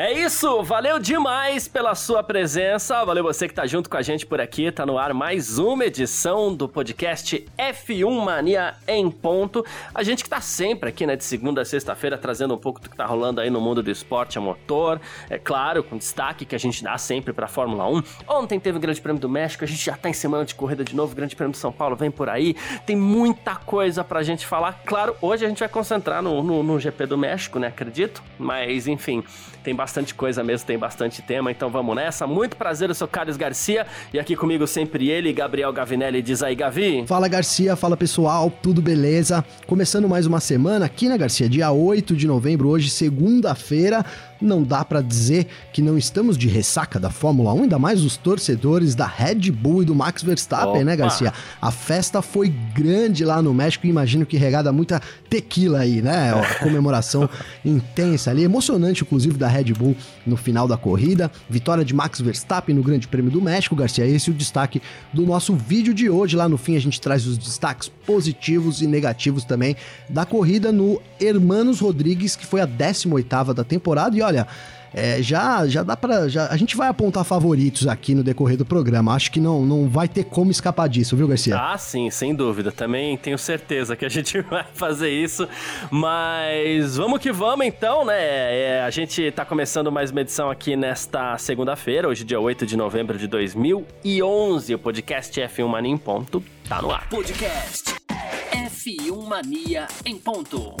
É isso, valeu demais pela sua presença, valeu você que tá junto com a gente por aqui, tá no ar mais uma edição do podcast F1 Mania em ponto. A gente que tá sempre aqui, né, de segunda a sexta-feira, trazendo um pouco do que tá rolando aí no mundo do esporte a motor, é claro, com destaque que a gente dá sempre pra Fórmula 1. Ontem teve o Grande Prêmio do México, a gente já tá em semana de corrida de novo, Grande Prêmio de São Paulo vem por aí, tem muita coisa pra gente falar. Claro, hoje a gente vai concentrar no, no, no GP do México, né, acredito, mas enfim, tem bastante bastante coisa mesmo, tem bastante tema, então vamos nessa. Muito prazer, eu sou Carlos Garcia e aqui comigo sempre ele, Gabriel Gavinelli. Diz aí, Gavi. Fala, Garcia, fala pessoal, tudo beleza? Começando mais uma semana aqui, né, Garcia? Dia 8 de novembro, hoje, segunda-feira não dá para dizer que não estamos de ressaca da Fórmula 1, ainda mais os torcedores da Red Bull e do Max Verstappen, né, Opa. né, Garcia? A festa foi grande lá no México, imagino que regada muita tequila aí, né? A comemoração intensa ali, emocionante inclusive da Red Bull no final da corrida, vitória de Max Verstappen no Grande Prêmio do México, Garcia, esse é o destaque do nosso vídeo de hoje. Lá no fim a gente traz os destaques positivos e negativos também da corrida no Hermanos Rodrigues, que foi a 18ª da temporada e olha, é, já, já dá para já A gente vai apontar favoritos aqui no decorrer do programa. Acho que não, não vai ter como escapar disso, viu, Garcia? Ah, sim, sem dúvida. Também tenho certeza que a gente vai fazer isso. Mas vamos que vamos então, né? É, a gente tá começando mais uma edição aqui nesta segunda-feira, hoje, dia 8 de novembro de 2011. O podcast F1 Mania em ponto tá no ar. Podcast F1 Mania em ponto.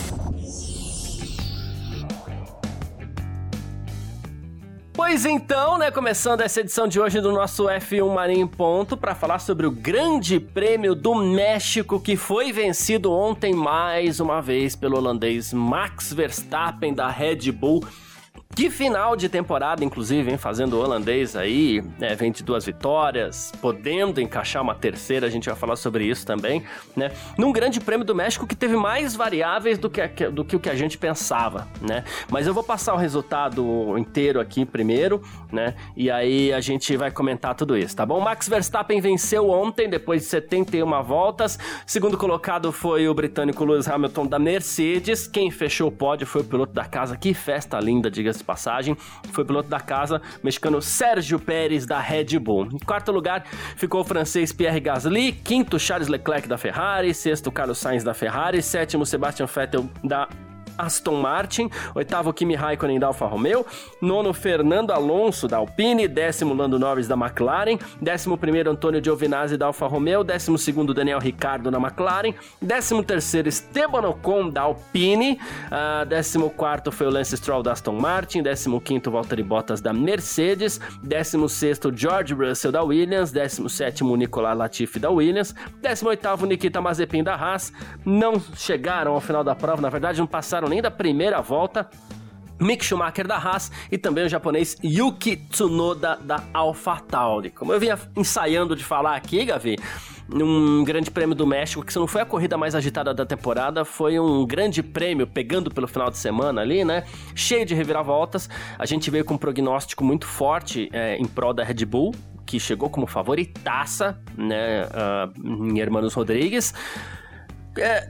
Pois então, né, começando essa edição de hoje do nosso F1 Marinho em Ponto para falar sobre o Grande Prêmio do México que foi vencido ontem mais uma vez pelo holandês Max Verstappen da Red Bull que final de temporada, inclusive, vem fazendo o holandês aí, né, vem de duas vitórias, podendo encaixar uma terceira, a gente vai falar sobre isso também, né? Num grande prêmio do México que teve mais variáveis do que, do que o que a gente pensava, né? Mas eu vou passar o resultado inteiro aqui primeiro, né? E aí a gente vai comentar tudo isso, tá bom? Max Verstappen venceu ontem, depois de 71 voltas. Segundo colocado foi o britânico Lewis Hamilton da Mercedes. Quem fechou o pódio foi o piloto da casa. Que festa linda, diga-se de passagem, foi piloto da casa, mexicano Sérgio Pérez da Red Bull. Em quarto lugar ficou o francês Pierre Gasly, quinto Charles Leclerc da Ferrari, sexto Carlos Sainz da Ferrari, sétimo Sebastian Vettel da Aston Martin, oitavo Kimi Raikkonen da Alfa Romeo, nono Fernando Alonso da Alpine, décimo Lando Norris da McLaren, décimo primeiro Antônio Giovinazzi da Alfa Romeo, décimo segundo Daniel Ricciardo da McLaren, décimo terceiro Esteban Ocon da Alpine, uh, décimo quarto foi o Lance Stroll da Aston Martin, décimo quinto Valtteri Bottas da Mercedes, décimo sexto George Russell da Williams, décimo sétimo Nicolas Latifi da Williams, décimo oitavo Nikita Mazepin da Haas, não chegaram ao final da prova, na verdade não passaram nem da primeira volta. Mick Schumacher da Haas e também o japonês Yuki Tsunoda da AlphaTauri. Como eu vinha ensaiando de falar aqui, Gavi, num grande prêmio do México, que se não foi a corrida mais agitada da temporada, foi um grande prêmio, pegando pelo final de semana ali, né? Cheio de reviravoltas. A gente veio com um prognóstico muito forte é, em prol da Red Bull, que chegou como favoritaça, né, uh, em Hermanos Rodrigues. É,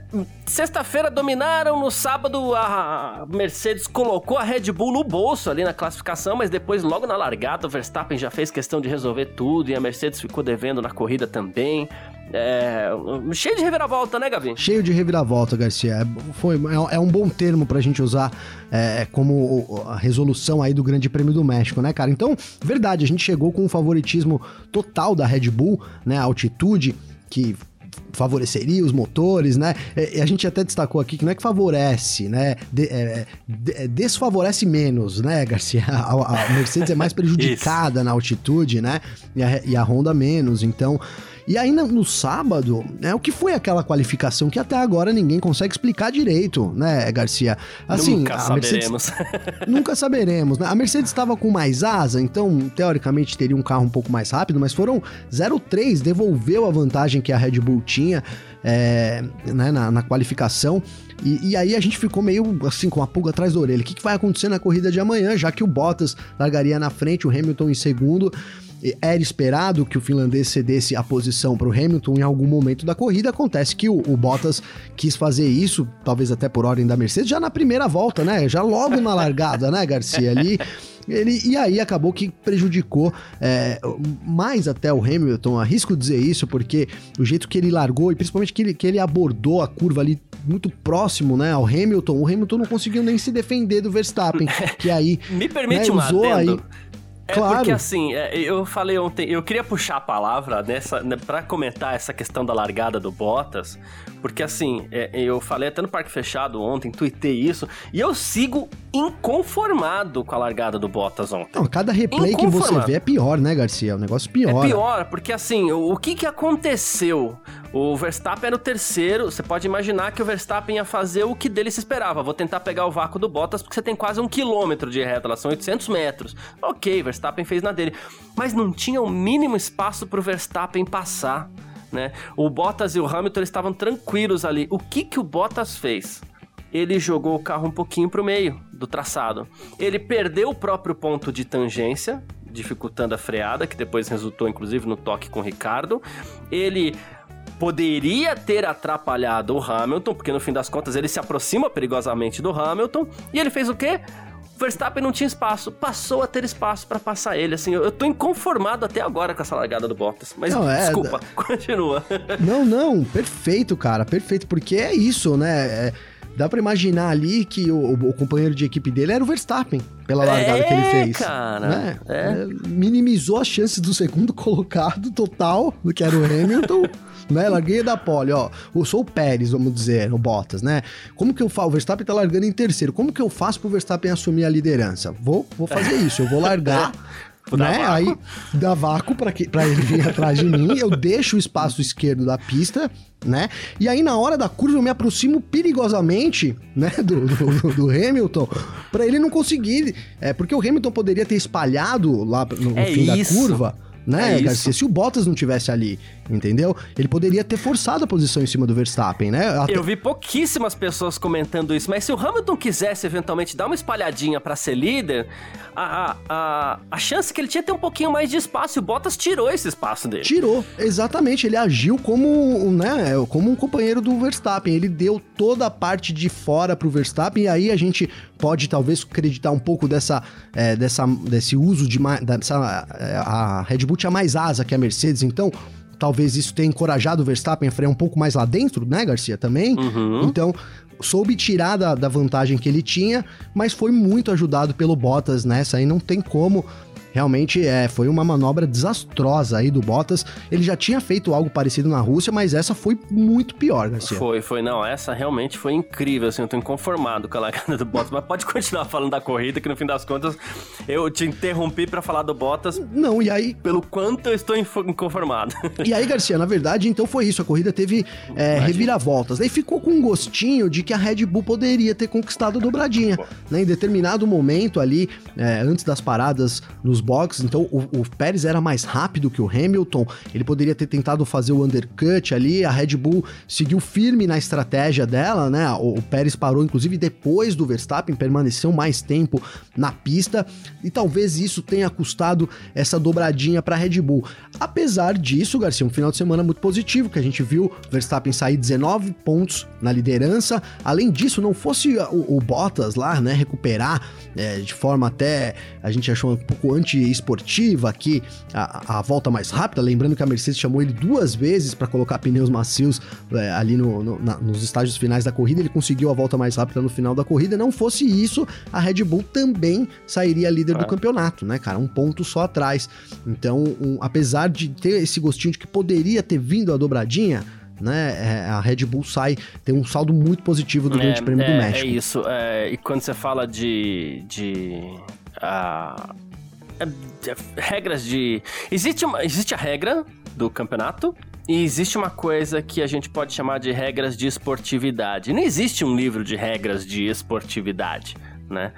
Sexta-feira dominaram, no sábado a Mercedes colocou a Red Bull no bolso ali na classificação, mas depois, logo na largada, o Verstappen já fez questão de resolver tudo e a Mercedes ficou devendo na corrida também. É, cheio de reviravolta, né, Gavi? Cheio de reviravolta, Garcia. É, foi, é, é um bom termo pra gente usar é, como a resolução aí do Grande Prêmio do México, né, cara? Então, verdade, a gente chegou com um favoritismo total da Red Bull, né? A altitude que favoreceria os motores, né? E a gente até destacou aqui que não é que favorece, né? De, é, de, é, desfavorece menos, né, Garcia? A, a Mercedes é mais prejudicada na altitude, né? E a, e a Honda menos. Então, E aí no sábado, né, o que foi aquela qualificação que até agora ninguém consegue explicar direito, né, Garcia? Assim, nunca saberemos. nunca saberemos, né? A Mercedes estava com mais asa, então teoricamente teria um carro um pouco mais rápido, mas foram 0,3, devolveu a vantagem que a Red Bull tinha é, né, na, na qualificação. E, e, aí a gente ficou meio assim com a pulga atrás da orelha. O que, que vai acontecer na corrida de amanhã, já que o Bottas largaria na frente, o Hamilton em segundo. Era esperado que o finlandês cedesse a posição para o Hamilton em algum momento da corrida. Acontece que o, o, Bottas quis fazer isso, talvez até por ordem da Mercedes, já na primeira volta, né? Já logo na largada, né, Garcia? Ali ele, e aí acabou que prejudicou é, mais até o Hamilton, arrisco dizer isso, porque o jeito que ele largou e principalmente que ele, que ele abordou a curva ali muito próximo, né, ao Hamilton, o Hamilton não conseguiu nem se defender do Verstappen, que aí... Me permite né, um usou adendo. Aí, é claro. porque assim, é, eu falei ontem, eu queria puxar a palavra nessa, né, para comentar essa questão da largada do Bottas, porque assim, é, eu falei até no Parque Fechado ontem, tuitei isso, e eu sigo inconformado com a largada do Bottas ontem. Não, cada replay que você vê é pior, né, Garcia? Um negócio pior. É pior, porque assim, o, o que que aconteceu? O Verstappen era o terceiro, você pode imaginar que o Verstappen ia fazer o que dele se esperava. Vou tentar pegar o vácuo do Bottas, porque você tem quase um quilômetro de reta, lá são 800 metros. Ok, Verstappen fez na dele. Mas não tinha o mínimo espaço pro Verstappen passar, né? O Bottas e o Hamilton estavam tranquilos ali. O que que o Bottas fez? Ele jogou o carro um pouquinho pro meio do traçado. Ele perdeu o próprio ponto de tangência, dificultando a freada, que depois resultou inclusive no toque com o Ricardo. Ele poderia ter atrapalhado o Hamilton, porque no fim das contas ele se aproxima perigosamente do Hamilton, e ele fez o quê? Verstappen não tinha espaço, passou a ter espaço para passar ele. Assim, eu, eu tô inconformado até agora com essa largada do Bottas. Mas não, é, desculpa, continua. Não, não, perfeito, cara, perfeito, porque é isso, né? É, dá para imaginar ali que o, o, companheiro de equipe dele era o Verstappen, pela largada é, que ele é, fez. Cara, né? é. É, minimizou as chances do segundo colocado total, do que era o Hamilton né? Larguei da pole, ó. Eu sou o Pérez, vamos dizer, no Bottas, né? Como que eu faço? O Verstappen tá largando em terceiro. Como que eu faço pro Verstappen assumir a liderança? Vou, vou fazer isso. Eu vou largar. né? Aí dá vácuo para ele vir atrás de mim, eu deixo o espaço esquerdo da pista, né? E aí na hora da curva eu me aproximo perigosamente, né, do, do, do Hamilton, para ele não conseguir, é porque o Hamilton poderia ter espalhado lá no, no é fim isso. da curva né, é Garcia? Se o Bottas não tivesse ali, entendeu? Ele poderia ter forçado a posição em cima do Verstappen, né? Até... Eu vi pouquíssimas pessoas comentando isso, mas se o Hamilton quisesse eventualmente dar uma espalhadinha para ser líder, a, a, a chance que ele tinha ter um pouquinho mais de espaço e o Bottas tirou esse espaço dele. Tirou, exatamente. Ele agiu como, né, como um companheiro do Verstappen. Ele deu toda a parte de fora pro Verstappen e aí a gente pode talvez acreditar um pouco dessa, é, dessa desse uso de dessa, é, a Red Bull tinha mais asa que a Mercedes, então talvez isso tenha encorajado o Verstappen a frear um pouco mais lá dentro, né, Garcia, também. Uhum. Então, soube tirar da, da vantagem que ele tinha, mas foi muito ajudado pelo Bottas nessa aí, não tem como Realmente é, foi uma manobra desastrosa aí do Bottas. Ele já tinha feito algo parecido na Rússia, mas essa foi muito pior, Garcia. Foi, foi. Não, essa realmente foi incrível, assim, eu tô inconformado com a largada do Bottas. Mas pode continuar falando da corrida, que no fim das contas eu te interrompi para falar do Bottas. Não, e aí... Pelo quanto eu estou inconformado. E aí, Garcia, na verdade, então foi isso. A corrida teve é, reviravoltas. Daí ficou com um gostinho de que a Red Bull poderia ter conquistado a dobradinha. Né? Em determinado momento ali, é, antes das paradas nos boxes, então o, o, Pérez era mais rápido que o Hamilton, ele poderia ter tentado fazer o undercut ali, a Red Bull seguiu firme na estratégia dela, né? O, o Pérez parou, inclusive, depois do Verstappen, permaneceu mais tempo na pista, e talvez isso tenha custado essa dobradinha para a Red Bull. Apesar disso, Garcia, um final de semana muito positivo, que a gente viu Verstappen sair 19 pontos na liderança. Além disso, não fosse o, o Bottas lá, né, recuperar é, de forma até a gente achou um pouco esportiva aqui, a, a, volta mais rápida. Lembrando que a Mercedes chamou ele duas vezes para colocar pneus macios é, ali no, no, na, nos estágios finais da corrida. Ele conseguiu a volta mais rápida no final da corrida. Não fosse isso, a Red Bull também sairia líder do é. campeonato, né, cara? Um ponto só atrás. Então, um, apesar de ter esse gostinho de que poderia ter vindo a dobradinha, né? É, a Red Bull sai, tem um saldo muito positivo do é, Grande Prêmio é, do México. É isso. É, e quando você fala de. de uh, regras de. Existe, uma, existe a regra do campeonato e existe uma coisa que a gente pode chamar de regras de esportividade. Não existe um livro de regras de esportividade, né?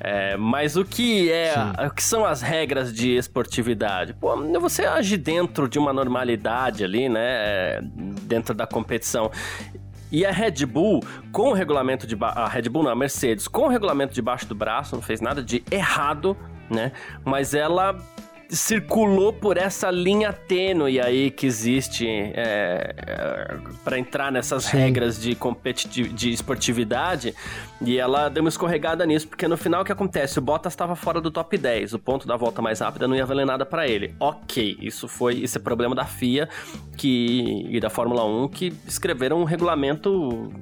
É, mas o que é, o que são as regras de esportividade? Pô, você age dentro de uma normalidade ali, né? Dentro da competição. E a Red Bull, com o regulamento de a Red Bull não, a Mercedes, com o regulamento debaixo do braço, não fez nada de errado, né? Mas ela circulou por essa linha tênue aí que existe é, é, para entrar nessas Sim. regras de, de esportividade e ela deu uma escorregada nisso, porque no final o que acontece? O Bottas estava fora do top 10, o ponto da volta mais rápida não ia valer nada para ele. Ok, isso foi isso é problema da FIA que, e da Fórmula 1 que escreveram um regulamento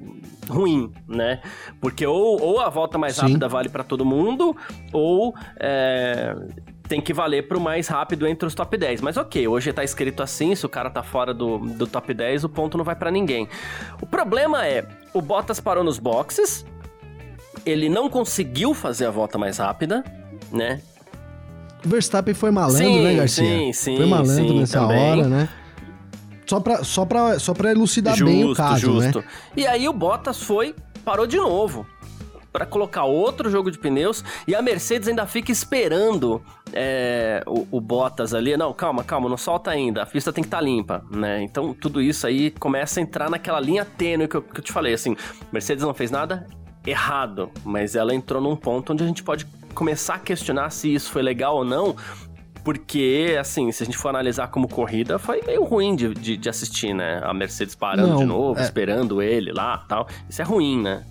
ruim, né? Porque ou, ou a volta mais Sim. rápida vale para todo mundo, ou é, tem que valer pro mais rápido entre os top 10. Mas ok, hoje tá escrito assim, se o cara tá fora do, do top 10, o ponto não vai para ninguém. O problema é, o Bottas parou nos boxes, ele não conseguiu fazer a volta mais rápida, né? O Verstappen foi malandro, sim, né, Garcia? Sim, sim. Foi malandro sim, nessa também. hora, né? Só pra, só pra, só pra elucidar justo, bem o caso, né? justo. né? E aí o Bottas foi, parou de novo para colocar outro jogo de pneus e a Mercedes ainda fica esperando é, o, o, Bottas ali. Não, calma, calma, não solta ainda. A pista tem que estar tá limpa, né? Então tudo isso aí começa a entrar naquela linha tênue que eu, que eu te falei. Assim, Mercedes não fez nada errado, mas ela entrou num ponto onde a gente pode começar a questionar se isso foi legal ou não, porque, assim, se a gente for analisar como corrida, foi meio ruim de, de, de assistir, né? A Mercedes parando Não, de novo, é... esperando ele lá tal. Isso é ruim, né?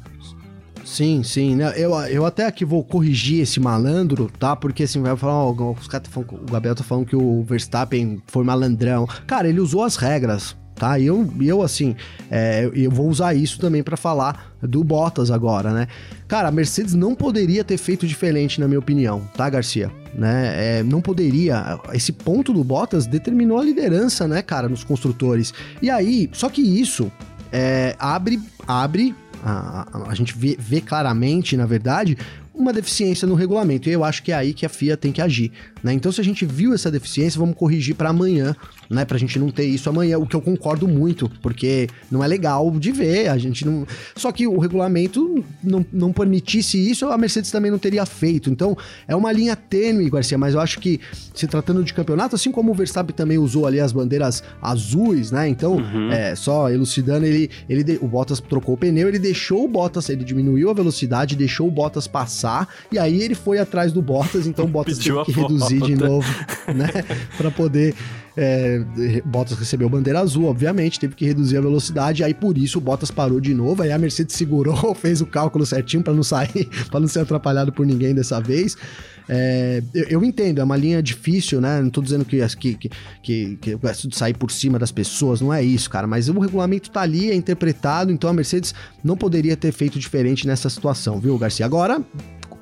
Sim, sim. Né? Eu, eu até aqui vou corrigir esse malandro, tá? Porque assim, vai falar, ó, os caras tá o Gabriel tá falando que o Verstappen foi malandrão. Cara, ele usou as regras, tá? E eu, eu assim, é, eu vou usar isso também para falar do Bottas agora, né? Cara, a Mercedes não poderia ter feito diferente, na minha opinião, tá, Garcia? Né? É, não poderia. Esse ponto do Bottas determinou a liderança, né, cara, nos construtores. E aí, só que isso é, abre, abre a, a, a gente vê, vê, claramente, na verdade, uma deficiência no regulamento. E eu acho que é aí que a FIA tem que agir. Né? Então, se a gente viu essa deficiência, vamos corrigir para amanhã, né? Pra gente não ter isso amanhã, o que eu concordo muito, porque não é legal de ver, a gente não. Só que o regulamento não, não permitisse isso, a Mercedes também não teria feito. Então, é uma linha tênue, Garcia, mas eu acho que se tratando de campeonato, assim como o Verstappen também usou ali as bandeiras azuis, né? Então, uhum. é, só elucidando, ele, ele o Bottas trocou o pneu, ele deixou o Bottas, ele diminuiu a velocidade, deixou o Bottas passar, e aí ele foi atrás do Bottas, então o Bottas teve que reduzir de novo, né? para poder é, Bottas recebeu bandeira azul, obviamente, teve que reduzir a velocidade, aí por isso o Bottas parou de novo, aí a Mercedes segurou, fez o cálculo certinho para não sair, para não ser atrapalhado por ninguém dessa vez. É, eu, eu, entendo, é uma linha difícil, né? Não tô dizendo que, que, que, que, que eu gosto de sair por cima das pessoas, não é isso, cara. Mas o regulamento tá ali, é interpretado, então a Mercedes não poderia ter feito diferente nessa situação, viu, Garcia? Agora,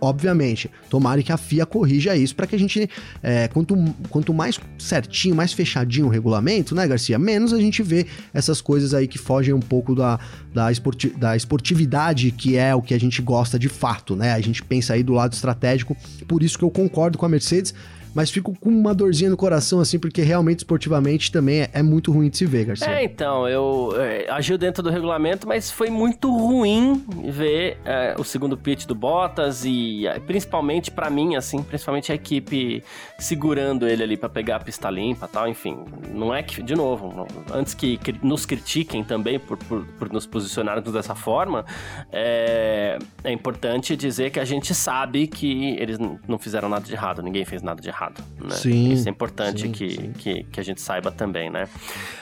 obviamente. Tomara que a FIA corrija isso para que a gente, é, quanto, quanto mais certinho, mais fechadinho o regulamento, né, Garcia? Menos a gente vê essas coisas aí que fogem um pouco da, da, esporti da esportividade, que é o que a gente gosta de fato, né? A gente pensa aí do lado estratégico, por isso que eu concordo com a Mercedes mas fico com uma dorzinha no coração, assim, porque realmente esportivamente também é, é muito ruim de se ver, Garcia. É, então, eu é, agiu dentro do regulamento, mas foi muito ruim ver é, o segundo pitch do Bottas e é, principalmente para mim, assim, principalmente a equipe segurando ele ali para pegar a pista limpa tal, enfim. Não é que, de novo, antes que, que, nos critiquem também por, por, por nos posicionarmos dessa forma, é, é importante dizer que a gente sabe que eles não fizeram nada de errado, ninguém fez nada de errado errado. Né? Sim. Isso é importante sim, que, sim. Que, que a gente saiba também, né?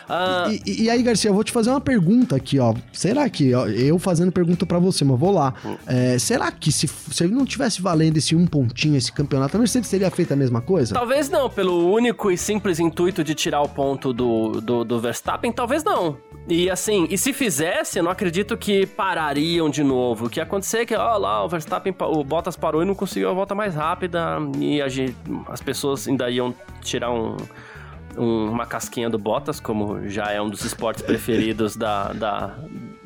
Ah, e, e, aí, Garcia, eu vou te fazer uma pergunta aqui, ó. Será que, ó, eu fazendo pergunta para você, mas vou lá. Hum. É, será que se, se não tivesse valendo esse um pontinho, esse campeonato, a Mercedes teria feito a mesma coisa? Talvez não, pelo único e simples intuito de tirar o ponto do, do, do Verstappen, talvez não. E assim, e se fizesse, eu não acredito que parariam de novo. O que ia acontecer é que, ó, lá, o Verstappen, o Bottas parou e não conseguiu a volta mais rápida. E a gente, as pessoas ainda iam tirar um, um, uma casquinha do Bottas, como já é um dos esportes preferidos da, da,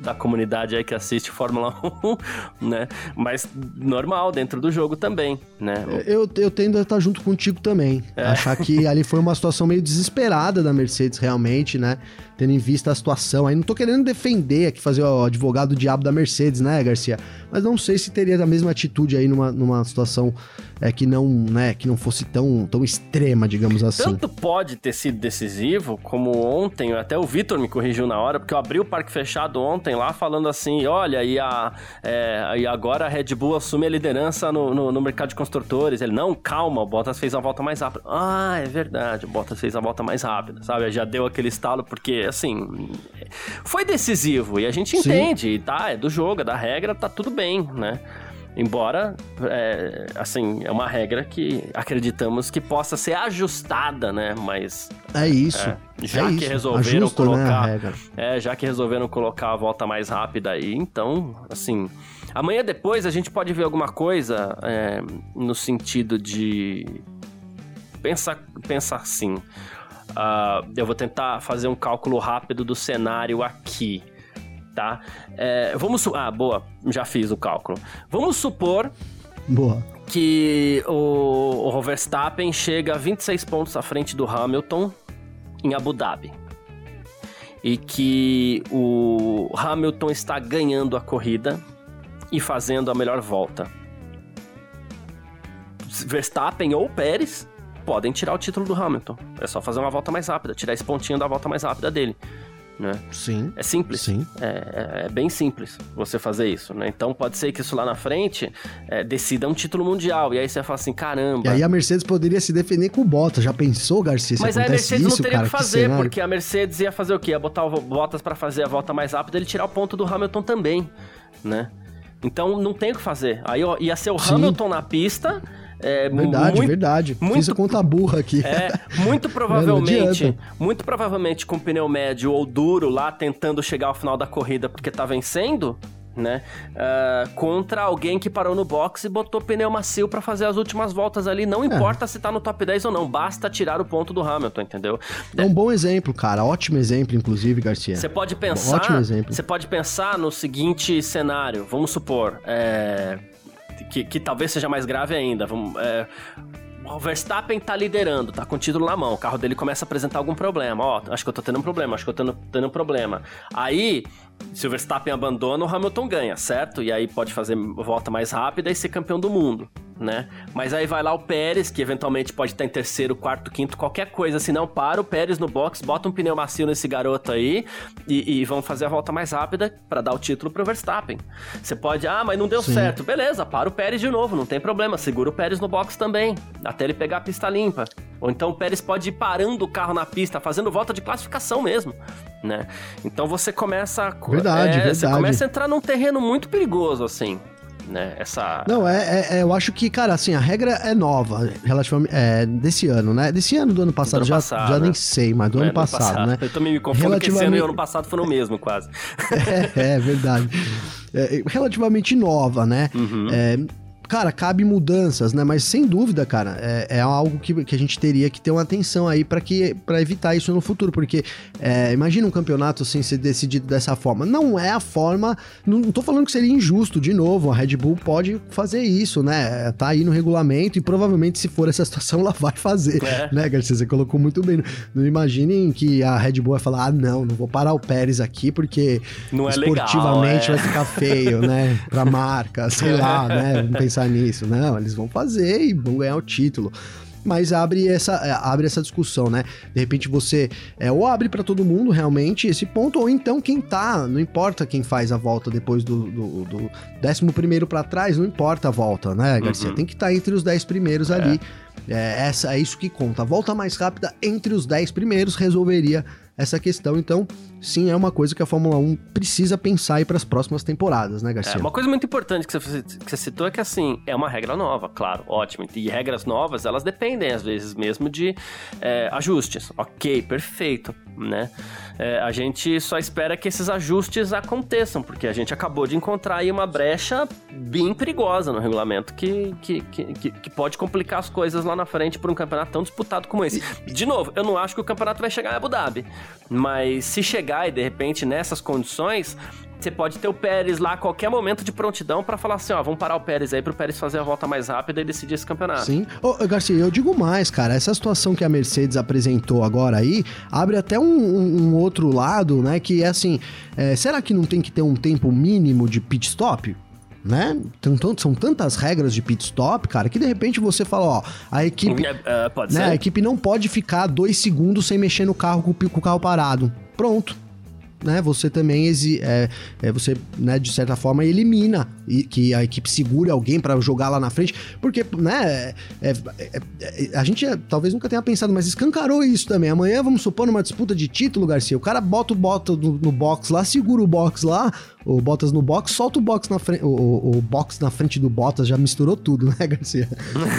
da comunidade aí que assiste Fórmula 1, né? Mas normal, dentro do jogo também, né? Eu, eu tendo a estar junto contigo também. É. Achar que ali foi uma situação meio desesperada da Mercedes, realmente, né? Tendo em vista a situação. Aí não tô querendo defender aqui, fazer o advogado diabo da Mercedes, né, Garcia? Mas não sei se teria a mesma atitude aí numa, numa situação é, que não, né, que não fosse tão, tão extrema, digamos assim. Tanto pode ter sido decisivo, como ontem, até o Vitor me corrigiu na hora, porque eu abri o parque fechado ontem lá falando assim, olha, e, a, é, e agora a Red Bull assume a liderança no, no, no, mercado de construtores. Ele, não, calma, o Bottas fez a volta mais rápida. Ah, é verdade, o Bottas fez a volta mais rápida, sabe? Já deu aquele estalo, porque, assim, foi decisivo, e a gente entende, tá? É do jogo, é da regra, tá tudo bem, né? Embora, é, assim, é uma regra que acreditamos que possa ser ajustada, né? Mas. É isso. É, já é que isso. resolveram Ajusta, né, colocar. Né, é, já que resolveram colocar a volta mais rápida aí, então, assim. Amanhã depois a gente pode ver alguma coisa é, no sentido de. Pensa, pensa assim. Uh, eu vou tentar fazer um cálculo rápido do cenário aqui tá? É, vamos. Ah, boa, já fiz o cálculo. Vamos supor. Boa. Que o, o Verstappen chega a 26 pontos à frente do Hamilton em Abu Dhabi. E que o Hamilton está ganhando a corrida e fazendo a melhor volta. Verstappen ou Pérez podem tirar o título do Hamilton. É só fazer uma volta mais rápida, tirar esse pontinho da volta mais rápida dele né? Sim. É simples. Sim. É, é, é, bem simples você fazer isso, né? Então pode ser que isso lá na frente é, decida um título mundial. E aí você fala assim, caramba. E aí a Mercedes poderia se defender com o Bottas. Já pensou, Garcia? Mas aí a Mercedes isso, não teria o que fazer, que porque a Mercedes ia fazer o quê? Ia botar o Bottas para fazer a volta mais rápida e ele tirar o ponto do Hamilton também, né? Então não tem o que fazer. Aí ó, ia ser o Sim. Hamilton na pista é, verdade, muito, verdade. Muito, Fiz a conta burra aqui. É, muito provavelmente, muito provavelmente com pneu médio ou duro lá tentando chegar ao final da corrida porque tá vencendo, né? Uh, contra alguém que parou no box e botou pneu macio para fazer as últimas voltas ali. Não é. importa é. se tá no top 10 ou não, basta tirar o ponto do Hamilton, entendeu? É um bom exemplo, cara. Ótimo exemplo, inclusive, Garcia. Você pode pensar. Ótimo exemplo. Você pode pensar no seguinte cenário. Vamos supor. É que, que talvez seja mais grave ainda. Vamos, é, o Verstappen tá liderando, tá com o título na mão. O carro dele começa a apresentar algum problema. Ó, acho que eu tô tendo um problema, acho que eu tô tendo, tendo um problema. Aí, se o Verstappen abandona, o Hamilton ganha, certo? E aí pode fazer volta mais rápida e ser campeão do mundo né? Mas aí vai lá o Pérez, que eventualmente pode estar em terceiro, quarto, quinto, qualquer coisa. Se não para, o Pérez no box, bota um pneu macio nesse garoto aí e, e vão fazer a volta mais rápida para dar o título pro Verstappen. Você pode, ah, mas não deu Sim. certo. Beleza, para o Pérez de novo, não tem problema. Segura o Pérez no box também, até ele pegar a pista limpa. Ou então o Pérez pode ir parando o carro na pista, fazendo volta de classificação mesmo, né? Então você começa verdade, é, verdade. você começa a entrar num terreno muito perigoso assim né? Essa. Não, é, é, é, eu acho que, cara, assim, a regra é nova, relativamente. É, desse ano, né? Desse ano do ano passado, do ano já, passado, já né? nem sei, mas do é, ano, passado, passado, né? Eu também me confundo relativamente... que esse ano e ano passado foram o mesmo, quase. é, é verdade. É, relativamente nova, né? Uhum. É, cara, cabe mudanças, né? Mas sem dúvida, cara, é, é algo que, que a gente teria que ter uma atenção aí para que para evitar isso no futuro, porque é, imagina um campeonato assim ser decidido dessa forma. Não é a forma. Não, não tô falando que seria injusto, de novo. A Red Bull pode fazer isso, né? Tá aí no regulamento e provavelmente, se for essa situação, ela vai fazer, é. né, Garcia? Você colocou muito bem. Não imaginem que a Red Bull vai falar: ah, não, não vou parar o Pérez aqui porque não é esportivamente legal, é. vai ficar feio, né? Pra marca, sei lá, né? Vamos pensar pensar nisso. Não, eles vão fazer e vão ganhar o título mas abre essa, é, abre essa discussão, né? De repente você é, ou abre para todo mundo realmente esse ponto, ou então quem tá, não importa quem faz a volta depois do, do, do décimo primeiro para trás, não importa a volta, né, Garcia? Uhum. Tem que estar tá entre os dez primeiros é. ali. É, essa, é isso que conta. A volta mais rápida entre os dez primeiros resolveria essa questão. Então, sim, é uma coisa que a Fórmula 1 precisa pensar aí para as próximas temporadas, né, Garcia? É, uma coisa muito importante que você, que você citou é que, assim, é uma regra nova, claro, ótimo. E regras novas, elas dependem, às vezes, mesmo de é, ajustes. Ok, perfeito, né? É, a gente só espera que esses ajustes aconteçam, porque a gente acabou de encontrar aí uma brecha bem perigosa no regulamento que, que, que, que pode complicar as coisas lá na frente por um campeonato tão disputado como esse. De novo, eu não acho que o campeonato vai chegar em Abu Dhabi, mas se chegar pegar e de repente nessas condições você pode ter o Pérez lá a qualquer momento de prontidão para falar assim, ó, vamos parar o Pérez aí pro Pérez fazer a volta mais rápida e decidir esse campeonato. Sim. Ô, Garcia, eu digo mais, cara, essa situação que a Mercedes apresentou agora aí, abre até um, um, um outro lado, né, que é assim, é, será que não tem que ter um tempo mínimo de pit stop? Né? São tantas regras de pit stop, cara, que de repente você fala, ó, a equipe. Pode né. A equipe não pode ficar dois segundos sem mexer no carro com o carro parado. Pronto né, você também é, é, você, né, de certa forma elimina e, que a equipe segure alguém para jogar lá na frente, porque, né, é, é, é a gente talvez nunca tenha pensado, mas escancarou isso também. Amanhã, vamos supor, numa disputa de título, Garcia, o cara bota o bota no, no box lá, segura o box lá, o Bottas no box, solta o box na frente. O, o, box na frente do Bottas já misturou tudo, né, Garcia?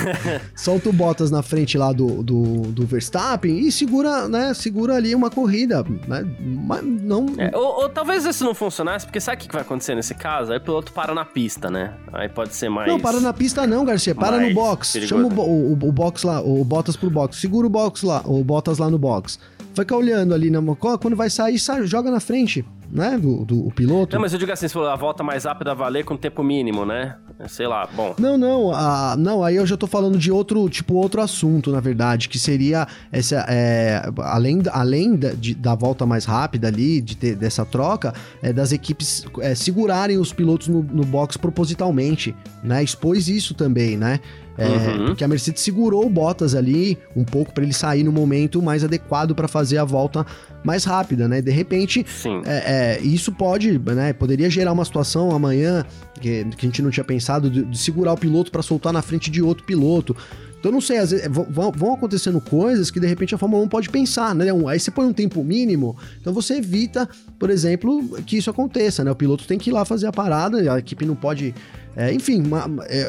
solta o Bottas na frente lá do, do, do, Verstappen e segura, né? Segura ali uma corrida. Né? Mas não. É, ou, ou, talvez isso não funcionasse, porque sabe o que vai acontecer nesse caso? Aí o piloto para na pista, né? Aí pode ser mais. Não, para na pista não, Garcia. Para no box. Perigoso. Chama o, o, o box lá, o Bottas pro box. Segura o box lá, o Bottas lá no box. Fica olhando ali na quando vai sair, sai, joga na frente né? Do, do o piloto. Não, mas eu digo assim, a volta mais rápida valer com tempo mínimo, né? Sei lá, bom. Não, não, a, não, aí eu já tô falando de outro, tipo, outro assunto, na verdade, que seria essa, é, além, além da, de, da volta mais rápida ali, de ter, dessa troca, é, das equipes é, segurarem os pilotos no, no box propositalmente, né? Expôs isso também, né? É, uhum. Porque a Mercedes segurou o Bottas ali um pouco para ele sair no momento mais adequado para fazer a volta mais rápida, né? De repente, é, é, isso pode, né? Poderia gerar uma situação amanhã que, que a gente não tinha pensado de, de segurar o piloto para soltar na frente de outro piloto. Então, não sei, às vezes, vão, acontecendo coisas que de repente a Fórmula 1 pode pensar, né? Aí você põe um tempo mínimo, então você evita, por exemplo, que isso aconteça, né? O piloto tem que ir lá fazer a parada, a equipe não pode é, enfim, uma, é,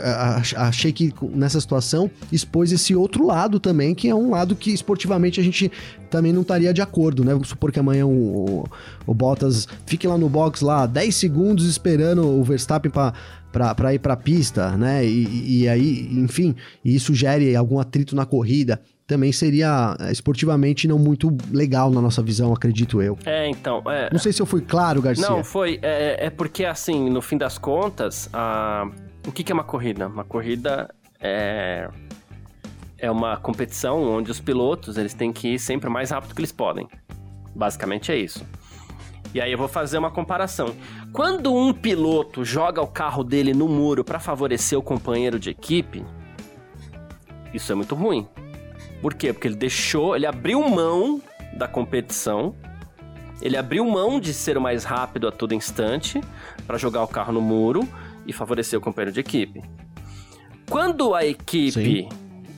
achei que nessa situação expôs esse outro lado também, que é um lado que esportivamente a gente também não estaria de acordo, né? Vamos supor que amanhã o, o Bottas fique lá no box lá 10 segundos esperando o Verstappen para para ir para a pista, né? E, e, aí, enfim, isso gere algum atrito na corrida também seria é, esportivamente não muito legal na nossa visão, acredito eu. É, então. É... Não sei se eu fui claro, Garcia. Não, foi. É, é porque, assim, no fim das contas, a... o que, que é uma corrida? Uma corrida é. É uma competição onde os pilotos eles têm que ir sempre o mais rápido que eles podem. Basicamente é isso. E aí eu vou fazer uma comparação. Quando um piloto joga o carro dele no muro para favorecer o companheiro de equipe, isso é muito ruim. Por quê? Porque ele deixou, ele abriu mão da competição, ele abriu mão de ser o mais rápido a todo instante para jogar o carro no muro e favorecer o companheiro de equipe. Quando a equipe Sim.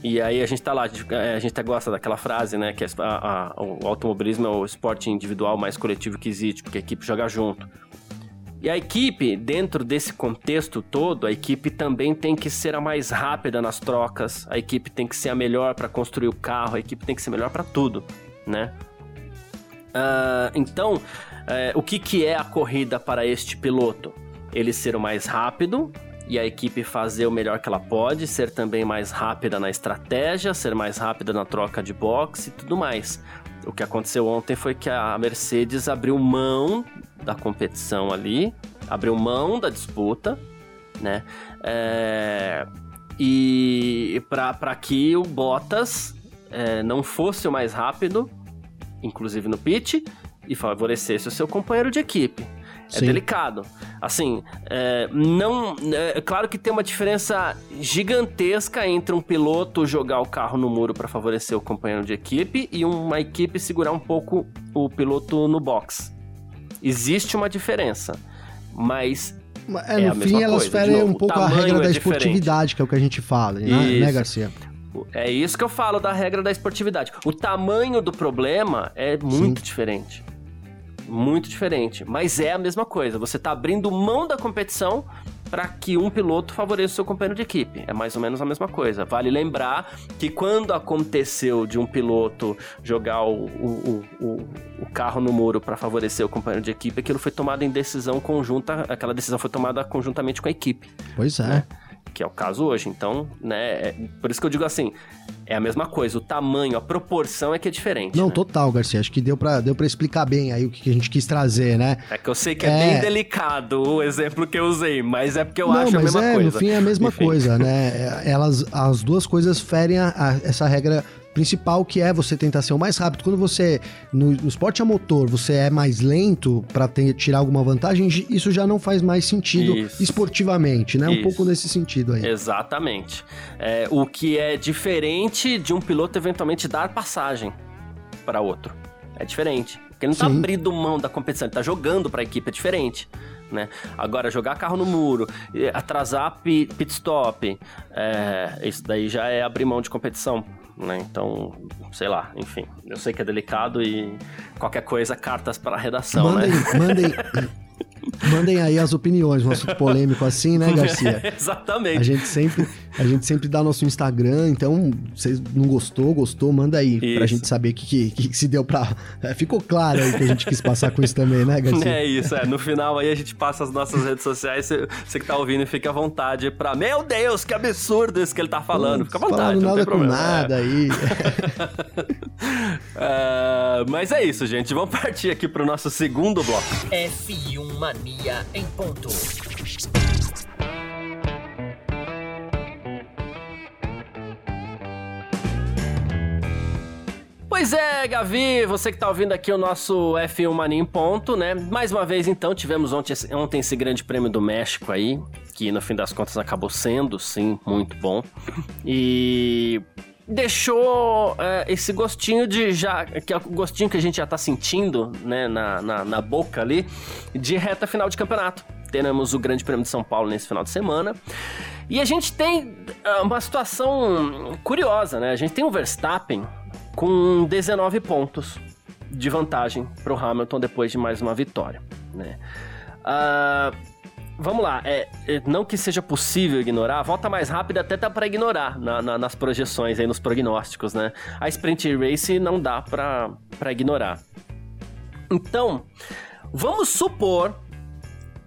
E aí a gente tá lá, a gente até gosta daquela frase, né? Que é a, a, o automobilismo é o esporte individual mais coletivo que existe, porque a equipe joga junto. E a equipe, dentro desse contexto todo, a equipe também tem que ser a mais rápida nas trocas, a equipe tem que ser a melhor para construir o carro, a equipe tem que ser melhor para tudo, né? Uh, então, uh, o que, que é a corrida para este piloto? Ele ser o mais rápido e a equipe fazer o melhor que ela pode, ser também mais rápida na estratégia, ser mais rápida na troca de boxe e tudo mais. O que aconteceu ontem foi que a Mercedes abriu mão da competição ali, abriu mão da disputa, né? É, e para que o Bottas é, não fosse o mais rápido, inclusive no pit, e favorecesse o seu companheiro de equipe. É Sim. delicado. Assim, é, não. É, claro que tem uma diferença gigantesca entre um piloto jogar o carro no muro para favorecer o companheiro de equipe e uma equipe segurar um pouco o piloto no box. Existe uma diferença, mas é, é no fim, elas ferem um pouco a regra da é esportividade, que é o que a gente fala, né, né, Garcia? É isso que eu falo da regra da esportividade. O tamanho do problema é muito Sim. diferente. Muito diferente. Mas é a mesma coisa. Você está abrindo mão da competição para que um piloto favoreça o seu companheiro de equipe. É mais ou menos a mesma coisa. Vale lembrar que quando aconteceu de um piloto jogar o, o, o, o carro no muro para favorecer o companheiro de equipe, aquilo foi tomado em decisão conjunta, aquela decisão foi tomada conjuntamente com a equipe. Pois é. Né? Que é o caso hoje. Então, né, é, por isso que eu digo assim, é a mesma coisa, o tamanho, a proporção é que é diferente. Não, né? total, Garcia. Acho que deu pra, deu pra explicar bem aí o que a gente quis trazer, né? É que eu sei que é, é... bem delicado o exemplo que eu usei, mas é porque eu Não, acho a mesma é, coisa. No fim é a mesma Enfim. coisa, né? Elas, as duas coisas ferem a, a, essa regra principal que é você tentar ser o mais rápido. Quando você no, no esporte a motor, você é mais lento para tirar alguma vantagem, isso já não faz mais sentido isso. esportivamente, né? Isso. Um pouco nesse sentido aí. Exatamente. É, o que é diferente de um piloto eventualmente dar passagem para outro. É diferente. Porque ele não tá Sim. tá abrindo mão da competição, ele tá jogando para a equipe, é diferente. Né? Agora, jogar carro no muro, atrasar pit stop, é, isso daí já é abrir mão de competição né? Então, sei lá, enfim. Eu sei que é delicado e qualquer coisa, cartas para a redação, mandem, né? Mandem, Mandem aí as opiniões, um assunto polêmico assim, né, Garcia? Exatamente. A gente sempre, a gente sempre dá nosso Instagram, então, vocês não gostou, gostou, manda aí isso. pra gente saber o que, que, que, se deu pra. É, ficou claro aí que a gente quis passar com isso também, né, Garcia? É isso, é. No final aí a gente passa as nossas redes sociais, você, você que tá ouvindo, fica à vontade pra. Meu Deus, que absurdo isso que ele tá falando. Fica à vontade, não nada tem problema. Com nada é. aí. uh, mas é isso, gente. Vamos partir aqui pro nosso segundo bloco. F1 Mania em ponto. Pois é, Gavi, você que tá ouvindo aqui o nosso F1 Mania em ponto, né? Mais uma vez, então, tivemos ontem, ontem esse grande prêmio do México aí, que no fim das contas acabou sendo, sim, muito bom. E deixou é, esse gostinho de já. que é o gostinho que a gente já tá sentindo, né, na, na, na boca ali, de reta final de campeonato. Teremos o Grande Prêmio de São Paulo nesse final de semana. E a gente tem é, uma situação curiosa, né? A gente tem o Verstappen com 19 pontos de vantagem para o Hamilton depois de mais uma vitória. Né? Uh, vamos lá, é, é, não que seja possível ignorar, a volta mais rápida até dá para ignorar na, na, nas projeções, aí, nos prognósticos, né? A Sprint Race não dá para ignorar. Então, vamos supor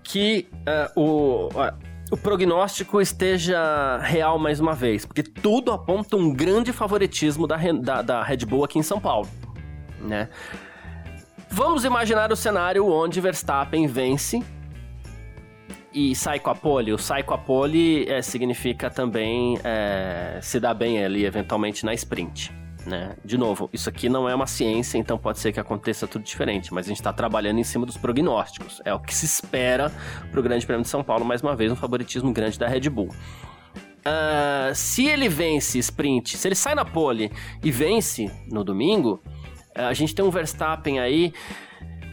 que uh, o, uh, o prognóstico esteja real mais uma vez, porque tudo aponta um grande favoritismo da, da, da Red Bull aqui em São Paulo, né? Vamos imaginar o cenário onde Verstappen vence e sai com a pole. O sai com a pole é, significa também é, se dar bem ali, eventualmente, na sprint né? De novo, isso aqui não é uma ciência, então pode ser que aconteça tudo diferente, mas a gente está trabalhando em cima dos prognósticos. É o que se espera para o Grande Prêmio de São Paulo, mais uma vez, um favoritismo grande da Red Bull. Uh, se ele vence sprint, se ele sai na pole e vence no domingo, a gente tem um Verstappen aí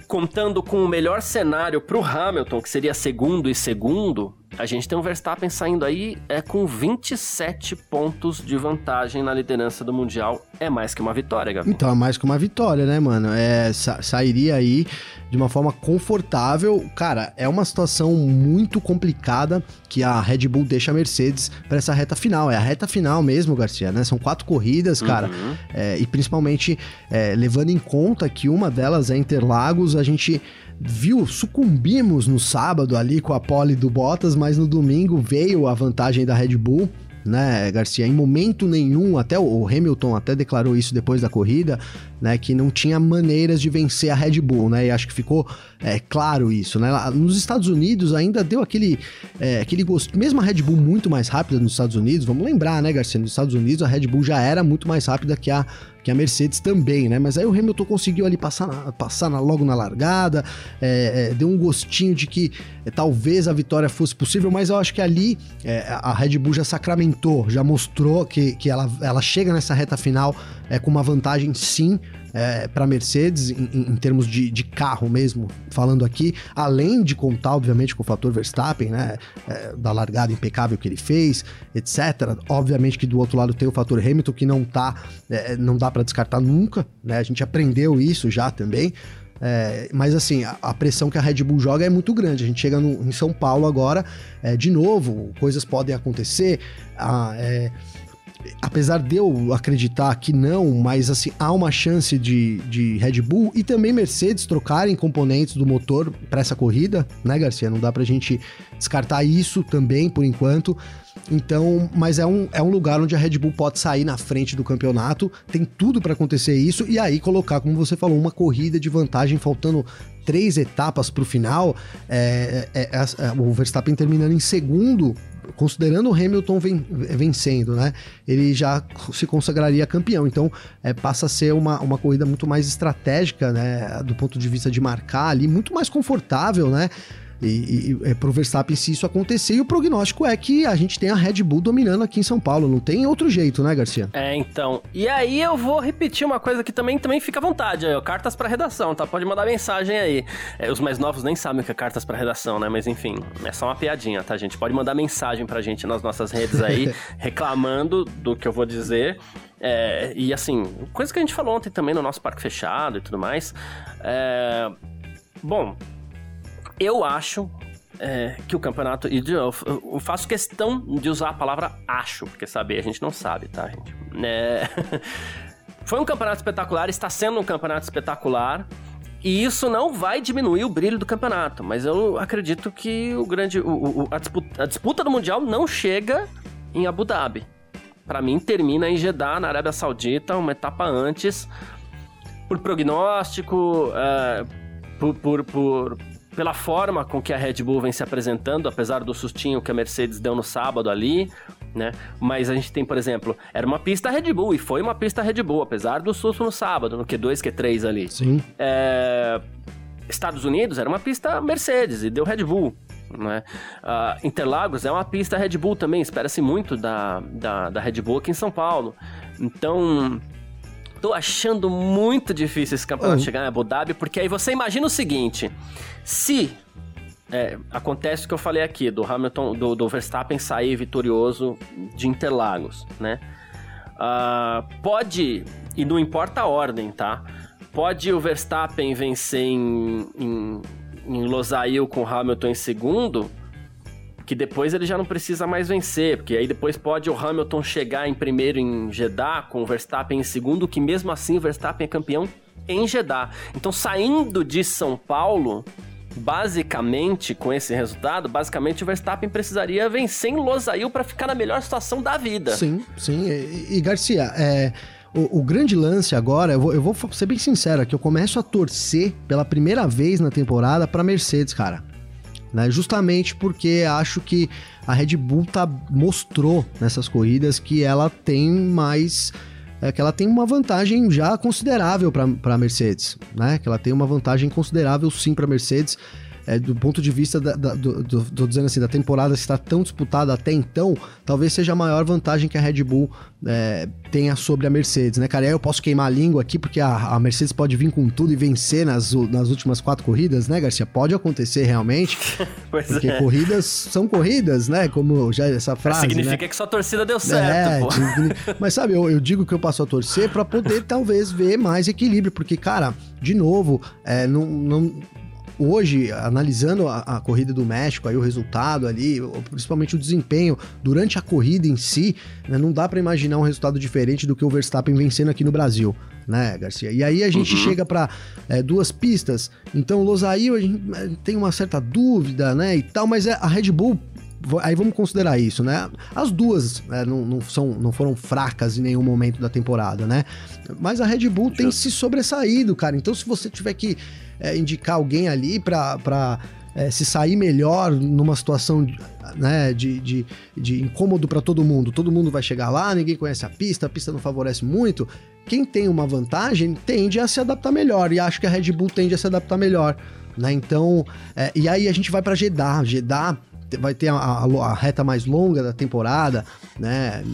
contando com o melhor cenário para o Hamilton, que seria segundo e segundo, a gente tem um Verstappen saindo aí é com 27 pontos de vantagem na liderança do Mundial. É mais que uma vitória, Gabi. Então, é mais que uma vitória, né, mano? É, sa sairia aí de uma forma confortável. Cara, é uma situação muito complicada que a Red Bull deixa a Mercedes para essa reta final. É a reta final mesmo, Garcia, né? São quatro corridas, cara. Uhum. É, e principalmente é, levando em conta que uma delas é Interlagos, a gente viu, sucumbimos no sábado ali com a pole do Bottas, mas no domingo veio a vantagem da Red Bull né, Garcia? Em momento nenhum, até o Hamilton até declarou isso depois da corrida, né, que não tinha maneiras de vencer a Red Bull, né? E acho que ficou é, claro isso, né? Nos Estados Unidos ainda deu aquele, é, aquele gosto. Mesmo a Red Bull muito mais rápida nos Estados Unidos, vamos lembrar, né, Garcia? Nos Estados Unidos a Red Bull já era muito mais rápida que a que a Mercedes também, né? Mas aí o Hamilton conseguiu ali passar, na, passar na, logo na largada, é, é, deu um gostinho de que é, talvez a vitória fosse possível, mas eu acho que ali é, a Red Bull já sacramentou, já mostrou que, que ela, ela chega nessa reta final é, com uma vantagem sim é, para Mercedes em, em termos de, de, carro mesmo, falando aqui, além de contar, obviamente, com o fator Verstappen, né? É, da largada impecável que ele fez, etc. Obviamente que do outro lado tem o fator Hamilton que não tá, é, não dá para descartar nunca, né? A gente aprendeu isso já também. É, mas assim, a, a, pressão que a Red Bull joga é muito grande. A gente chega no, em São Paulo agora, é, de novo, coisas podem acontecer. Ah, é, apesar de eu acreditar que não, mas assim, há uma chance de, de Red Bull e também Mercedes trocarem componentes do motor para essa corrida, né, Garcia? Não dá pra gente descartar isso também por enquanto. Então, mas é um, é um lugar onde a Red Bull pode sair na frente do campeonato, tem tudo para acontecer isso e aí colocar, como você falou, uma corrida de vantagem faltando três etapas para o final, é, é, é, é, o Verstappen terminando em segundo considerando o Hamilton ven vencendo, né? Ele já se consagraria campeão. Então, é, passa a ser uma, uma corrida muito mais estratégica, né? Do ponto de vista de marcar ali, muito mais confortável, né? E, e é pro Verstappen se isso acontecer, e o prognóstico é que a gente tem a Red Bull dominando aqui em São Paulo. Não tem outro jeito, né, Garcia? É, então. E aí eu vou repetir uma coisa que também, também fica à vontade. Aí, cartas para redação, tá? Pode mandar mensagem aí. É, os mais novos nem sabem o que é cartas para redação, né? Mas enfim, é só uma piadinha, tá, gente? Pode mandar mensagem pra gente nas nossas redes aí, reclamando do que eu vou dizer. É, e assim, coisa que a gente falou ontem também no nosso parque fechado e tudo mais. É, bom, eu acho é, que o campeonato. E eu, faço questão de usar a palavra acho, porque saber a gente não sabe, tá, gente? É, foi um campeonato espetacular, está sendo um campeonato espetacular. E isso não vai diminuir o brilho do campeonato, mas eu acredito que o grande. O, o, a, disputa, a disputa do Mundial não chega em Abu Dhabi. Para mim, termina em Jeddah, na Arábia Saudita, uma etapa antes, por prognóstico, uh, por, por, por pela forma com que a Red Bull vem se apresentando, apesar do sustinho que a Mercedes deu no sábado ali, né? Mas a gente tem, por exemplo, era uma pista Red Bull e foi uma pista Red Bull, apesar do susto no sábado, no Q2, Q3 ali. Sim. É... Estados Unidos era uma pista Mercedes e deu Red Bull. Né? Uh, Interlagos é uma pista Red Bull também, espera-se muito da, da, da Red Bull aqui em São Paulo. Então, tô achando muito difícil esse campeonato uhum. chegar em Abu Dhabi, porque aí você imagina o seguinte: se é, acontece o que eu falei aqui, do Hamilton, do, do Verstappen sair vitorioso de Interlagos, né? Uh, pode, e não importa a ordem, tá? Pode o Verstappen vencer em, em, em Losail com o Hamilton em segundo, que depois ele já não precisa mais vencer, porque aí depois pode o Hamilton chegar em primeiro em Jeddah, com o Verstappen em segundo, que mesmo assim o Verstappen é campeão em Jeddah. Então, saindo de São Paulo, basicamente, com esse resultado, basicamente o Verstappen precisaria vencer em Losail para ficar na melhor situação da vida. Sim, sim. E, e Garcia, é, o, o, grande lance agora, eu vou, eu vou ser bem sincero aqui, eu começo a torcer pela primeira vez na temporada para Mercedes, cara né? Justamente porque acho que a Red Bull tá, mostrou nessas corridas que ela tem mais é que ela tem uma vantagem já considerável para a Mercedes, né? Que ela tem uma vantagem considerável sim para a Mercedes é, do ponto de vista da, da, do, do, do, dizendo assim, da temporada estar tão disputada até então, talvez seja a maior vantagem que a Red Bull é, tenha sobre a Mercedes, né, cara? E aí eu posso queimar a língua aqui, porque a, a, Mercedes pode vir com tudo e vencer nas, nas últimas quatro corridas, né, Garcia? Pode acontecer realmente. pois porque é. corridas são corridas, né? Como já essa frase. Significa né? que sua torcida deu certo, é, Mas sabe, eu, eu, digo que eu passo a torcer para poder talvez ver mais equilíbrio, porque, cara, de novo, é, não, não hoje, analisando a, a, corrida do México, aí o resultado ali, principalmente o desempenho durante a corrida em si, né, não dá para imaginar um resultado diferente do que o Verstappen vencendo aqui no Brasil, né, Garcia? E aí a gente uhum. chega para é, duas pistas, então Losail a gente é, tem uma certa dúvida, né, e tal, mas é, a Red Bull aí vamos considerar isso, né? As duas né, não, não, são, não foram fracas em nenhum momento da temporada, né? Mas a Red Bull tem se sobressaído, cara. Então, se você tiver que é, indicar alguém ali para é, se sair melhor numa situação né, de, de, de incômodo para todo mundo. Todo mundo vai chegar lá, ninguém conhece a pista, a pista não favorece muito. Quem tem uma vantagem tende a se adaptar melhor, e acho que a Red Bull tende a se adaptar melhor. Né? Então, é, e aí a gente vai para Jeddah. Jeddah vai ter a, a, a, reta mais longa da temporada, né?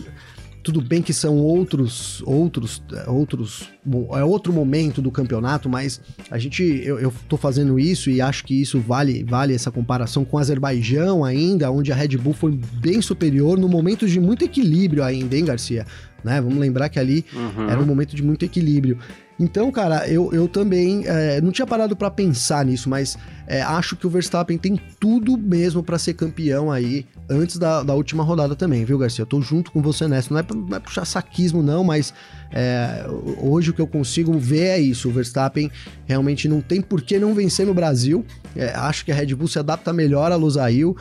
Tudo bem que são outros, outros, outros, é outro momento do campeonato, mas a gente, eu, tô fazendo isso e acho que isso vale, vale essa comparação com o Azerbaijão ainda, onde a Red Bull foi bem superior no momento de muito equilíbrio ainda, hein, Garcia? Né? Vamos lembrar que ali uhum. era um momento de muito equilíbrio. Então, cara, eu, eu também é, não tinha parado para pensar nisso, mas é, acho que o Verstappen tem tudo mesmo para ser campeão aí antes da, da última rodada também, viu, Garcia? Eu tô junto com você nessa. Não é, não é puxar saquismo, não, mas é, hoje o que eu consigo ver é isso. O Verstappen realmente não tem por que não vencer no Brasil. É, acho que a Red Bull se adapta melhor a Lusail.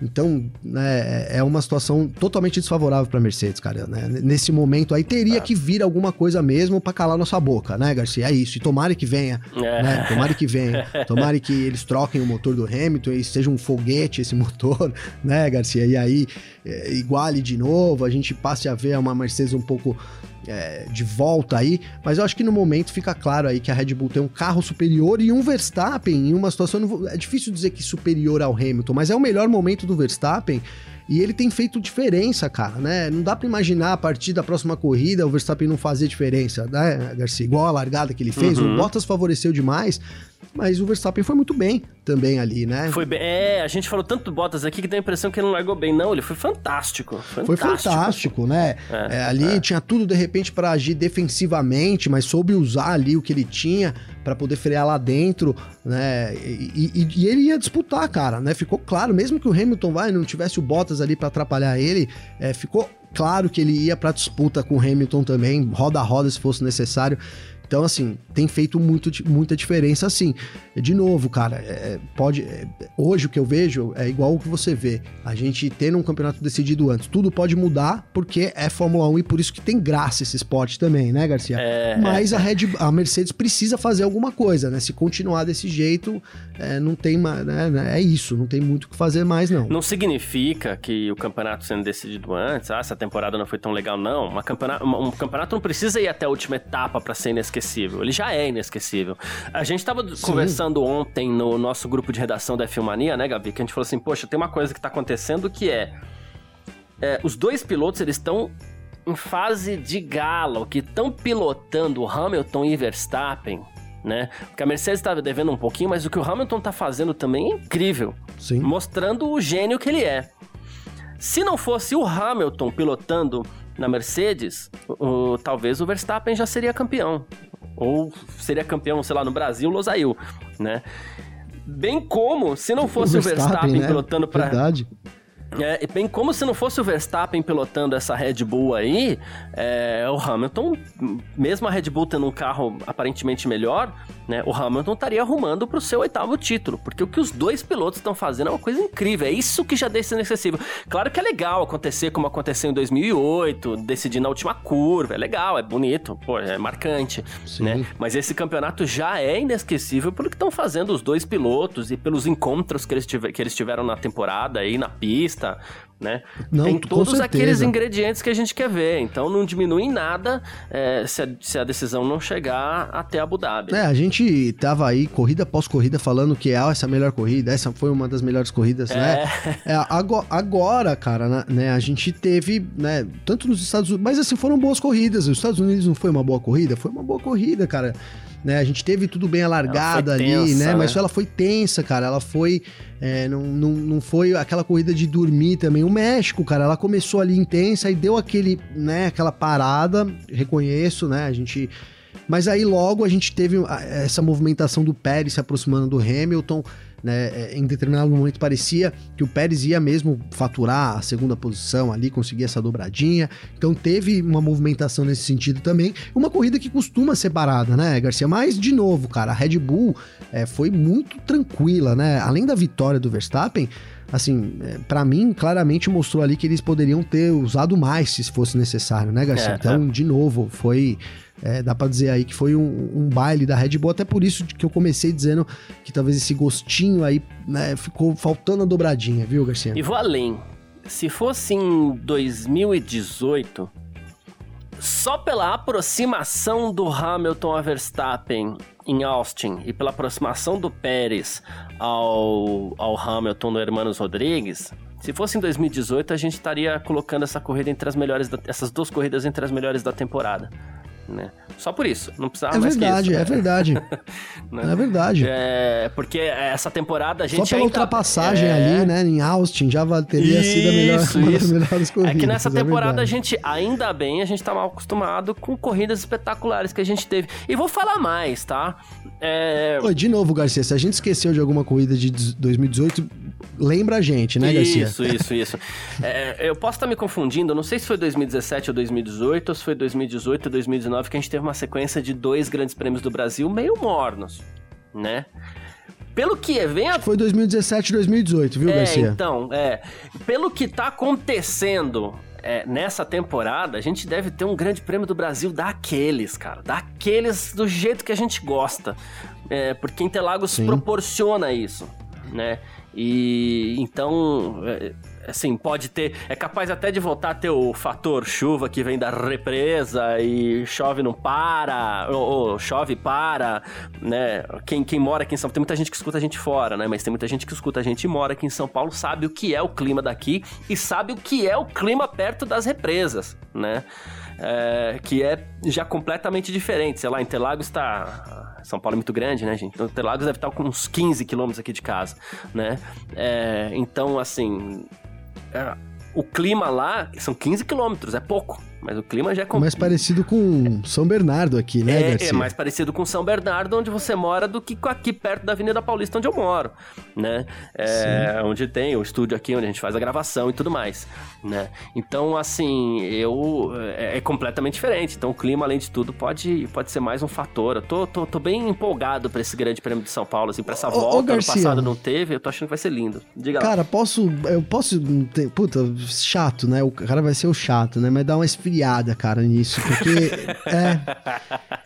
Então, né, é uma situação totalmente desfavorável para Mercedes, cara. Né? Nesse momento aí teria que vir alguma coisa mesmo para calar nossa boca, né, Garcia? É isso. E tomara que venha, é. né? Tomara que venha. Tomara que eles troquem o motor do Hamilton e seja um foguete esse motor, né, Garcia? E aí é, iguale de novo, a gente passe a ver uma Mercedes um pouco é, de volta aí, mas eu acho que no momento fica claro aí que a Red Bull tem um carro superior e um Verstappen em uma situação. É difícil dizer que superior ao Hamilton, mas é o melhor momento do Verstappen. E ele tem feito diferença, cara, né? Não dá para imaginar a partir da próxima corrida o Verstappen não fazer diferença, né, Garcia? Igual a largada que ele fez, uhum. o Bottas favoreceu demais, mas o Verstappen foi muito bem também ali, né? Foi bem. É, a gente falou tanto do Bottas aqui que dá a impressão que ele não largou bem. Não, ele foi fantástico. fantástico. Foi fantástico, né? É, é, ali é. tinha tudo de repente para agir defensivamente, mas soube usar ali o que ele tinha para poder frear lá dentro, né? E, e, e, ele ia disputar, cara, né? Ficou claro, mesmo que o Hamilton vai não tivesse o Bottas ali para atrapalhar ele, é, ficou claro que ele ia para disputa com o Hamilton também, roda a roda se fosse necessário. Então, assim, tem feito muito, muita diferença, assim. De novo, cara, é, pode. É, hoje o que eu vejo é igual o que você vê. A gente tendo um campeonato decidido antes. Tudo pode mudar porque é Fórmula 1 e por isso que tem graça esse esporte também, né, Garcia? É, Mas a, Red, a Mercedes precisa fazer alguma coisa, né? Se continuar desse jeito, é, não tem mais. Né? É isso, não tem muito o que fazer mais, não. Não significa que o campeonato sendo decidido antes, ah, essa temporada não foi tão legal, não. Uma campeonato, um campeonato não precisa ir até a última etapa para ser inesquecível inesquecível. Ele já é inesquecível. A gente tava Sim. conversando ontem no nosso grupo de redação da Filmania, né, Gabi? Que a gente falou assim, poxa, tem uma coisa que tá acontecendo que é... é os dois pilotos, eles estão em fase de gala, que estão pilotando o Hamilton e Verstappen, né? Porque a Mercedes estava devendo um pouquinho, mas o que o Hamilton tá fazendo também é incrível. Sim. Mostrando o gênio que ele é. Se não fosse o Hamilton pilotando na Mercedes, o, talvez o Verstappen já seria campeão. Ou seria campeão, sei lá, no Brasil, Losail, né? Bem como, se não fosse o Verstappen, o Verstappen né? pilotando para. É, bem como se não fosse o Verstappen pilotando essa Red Bull aí, é, o Hamilton, mesmo a Red Bull tendo um carro aparentemente melhor, né, o Hamilton estaria arrumando para o seu oitavo título, porque o que os dois pilotos estão fazendo é uma coisa incrível, é isso que já deixa inacessível. Claro que é legal acontecer como aconteceu em 2008, decidir na última curva, é legal, é bonito, pô, é marcante, Sim. né? Mas esse campeonato já é inesquecível pelo que estão fazendo os dois pilotos e pelos encontros que eles, que eles tiveram na temporada aí na pista, né? Não, Tem todos aqueles ingredientes que a gente quer ver. Então não diminui em nada é, se, a, se, a, decisão não chegar até Abu Dhabi. É, a gente tava aí, corrida após corrida, falando que ah, essa é a melhor corrida, essa foi uma das melhores corridas, é. né? É, agora, agora, cara, né, a gente teve, né, tanto nos Estados Unidos, mas assim, foram boas corridas. Os Estados Unidos não foi uma boa corrida? Foi uma boa corrida, cara né? A gente teve tudo bem alargada ali, tensa, né? Mas né? ela foi tensa, cara. Ela foi. É, não, não, não foi aquela corrida de dormir também. O México, cara, ela começou ali intensa e deu aquele, né, aquela parada, reconheço, né? A gente. Mas aí logo a gente teve essa movimentação do Pérez se aproximando do Hamilton né? É, em determinado momento parecia que o Pérez ia mesmo faturar a segunda posição ali, conseguir essa dobradinha. Então teve uma movimentação nesse sentido também. Uma corrida que costuma ser parada, né, Garcia? Mas, de novo, cara, a Red Bull é, foi muito tranquila, né? Além da vitória do Verstappen, assim, é, para mim, claramente mostrou ali que eles poderiam ter usado mais se fosse necessário, né, Garcia? É, então, é. de novo, foi é, dá para dizer aí que foi um, um, baile da Red Bull, até por isso que eu comecei dizendo que talvez esse gostinho aí né, ficou faltando a dobradinha, viu, Garcia? E vou além. Se fosse em 2018, só pela aproximação do Hamilton a Verstappen em Austin e pela aproximação do Pérez ao, ao Hamilton no Hermanos Rodrigues, se fosse em 2018, a gente estaria colocando essa corrida entre as melhores, da, essas duas corridas entre as melhores da temporada né? Só por isso, não precisava é mais verdade, isso. É verdade, Né? é verdade. É, porque essa temporada a gente Só pela ultrapassagem é, ali, né, em Austin, já teria sido a melhor, Isso, uma das isso. melhores corridas. É que nessa temporada a verdade. gente, ainda bem, a gente tá mal acostumado com corridas espetaculares que a gente teve. E vou falar mais, tá? É, Oi, de novo, Garcia, se a gente esqueceu de alguma corrida de 2018, lembra a gente, né, Garcia? Isso, isso, isso. É, eu posso estar me confundindo, eu não sei se foi 2017 ou 2018, ou se foi 2018 ou 2019, que a gente teve uma sequência de dois grandes prêmios do Brasil meio mornos, né? Pelo que vem a Foi 2017 2018, viu, é, Garcia? então, é. Pelo que tá acontecendo é, nessa temporada, a gente deve ter um grande prêmio do Brasil daqueles, cara. Daqueles do jeito que a gente gosta. É, porque Interlagos Sim. proporciona isso, né? E então, é, assim, pode ter. É capaz até de voltar a ter o fator chuva que vem da represa e chove não para, ou, ou chove para, né? Quem, quem mora aqui em São Paulo, tem muita gente que escuta a gente fora, né? Mas tem muita gente que escuta a gente e mora aqui em São Paulo, sabe o que é o clima daqui e sabe o que é o clima perto das represas, né? É, que é já completamente diferente. Sei lá, Interlagos está. São Paulo é muito grande, né, gente? Então, Interlagos deve estar com uns 15 quilômetros aqui de casa, né? É, então, assim. É, o clima lá são 15 quilômetros, é pouco. Mas o clima já é com- Mais parecido com São Bernardo aqui, né, é, Garcia? é mais parecido com São Bernardo, onde você mora, do que aqui perto da Avenida Paulista, onde eu moro, né? É, onde tem o estúdio aqui, onde a gente faz a gravação e tudo mais, né? Então, assim, eu... É, é completamente diferente. Então, o clima, além de tudo, pode, pode ser mais um fator. Eu tô, tô, tô bem empolgado pra esse grande prêmio de São Paulo, assim, pra essa Ô, ô, volta. ano Garcia. passado não teve, eu tô achando que vai ser lindo. Diga lá. Cara, posso. Eu posso. ter- Puta, chato, né? O cara vai ser o chato, né? Mas dá uma esfriada, cara, nisso. Porque. é.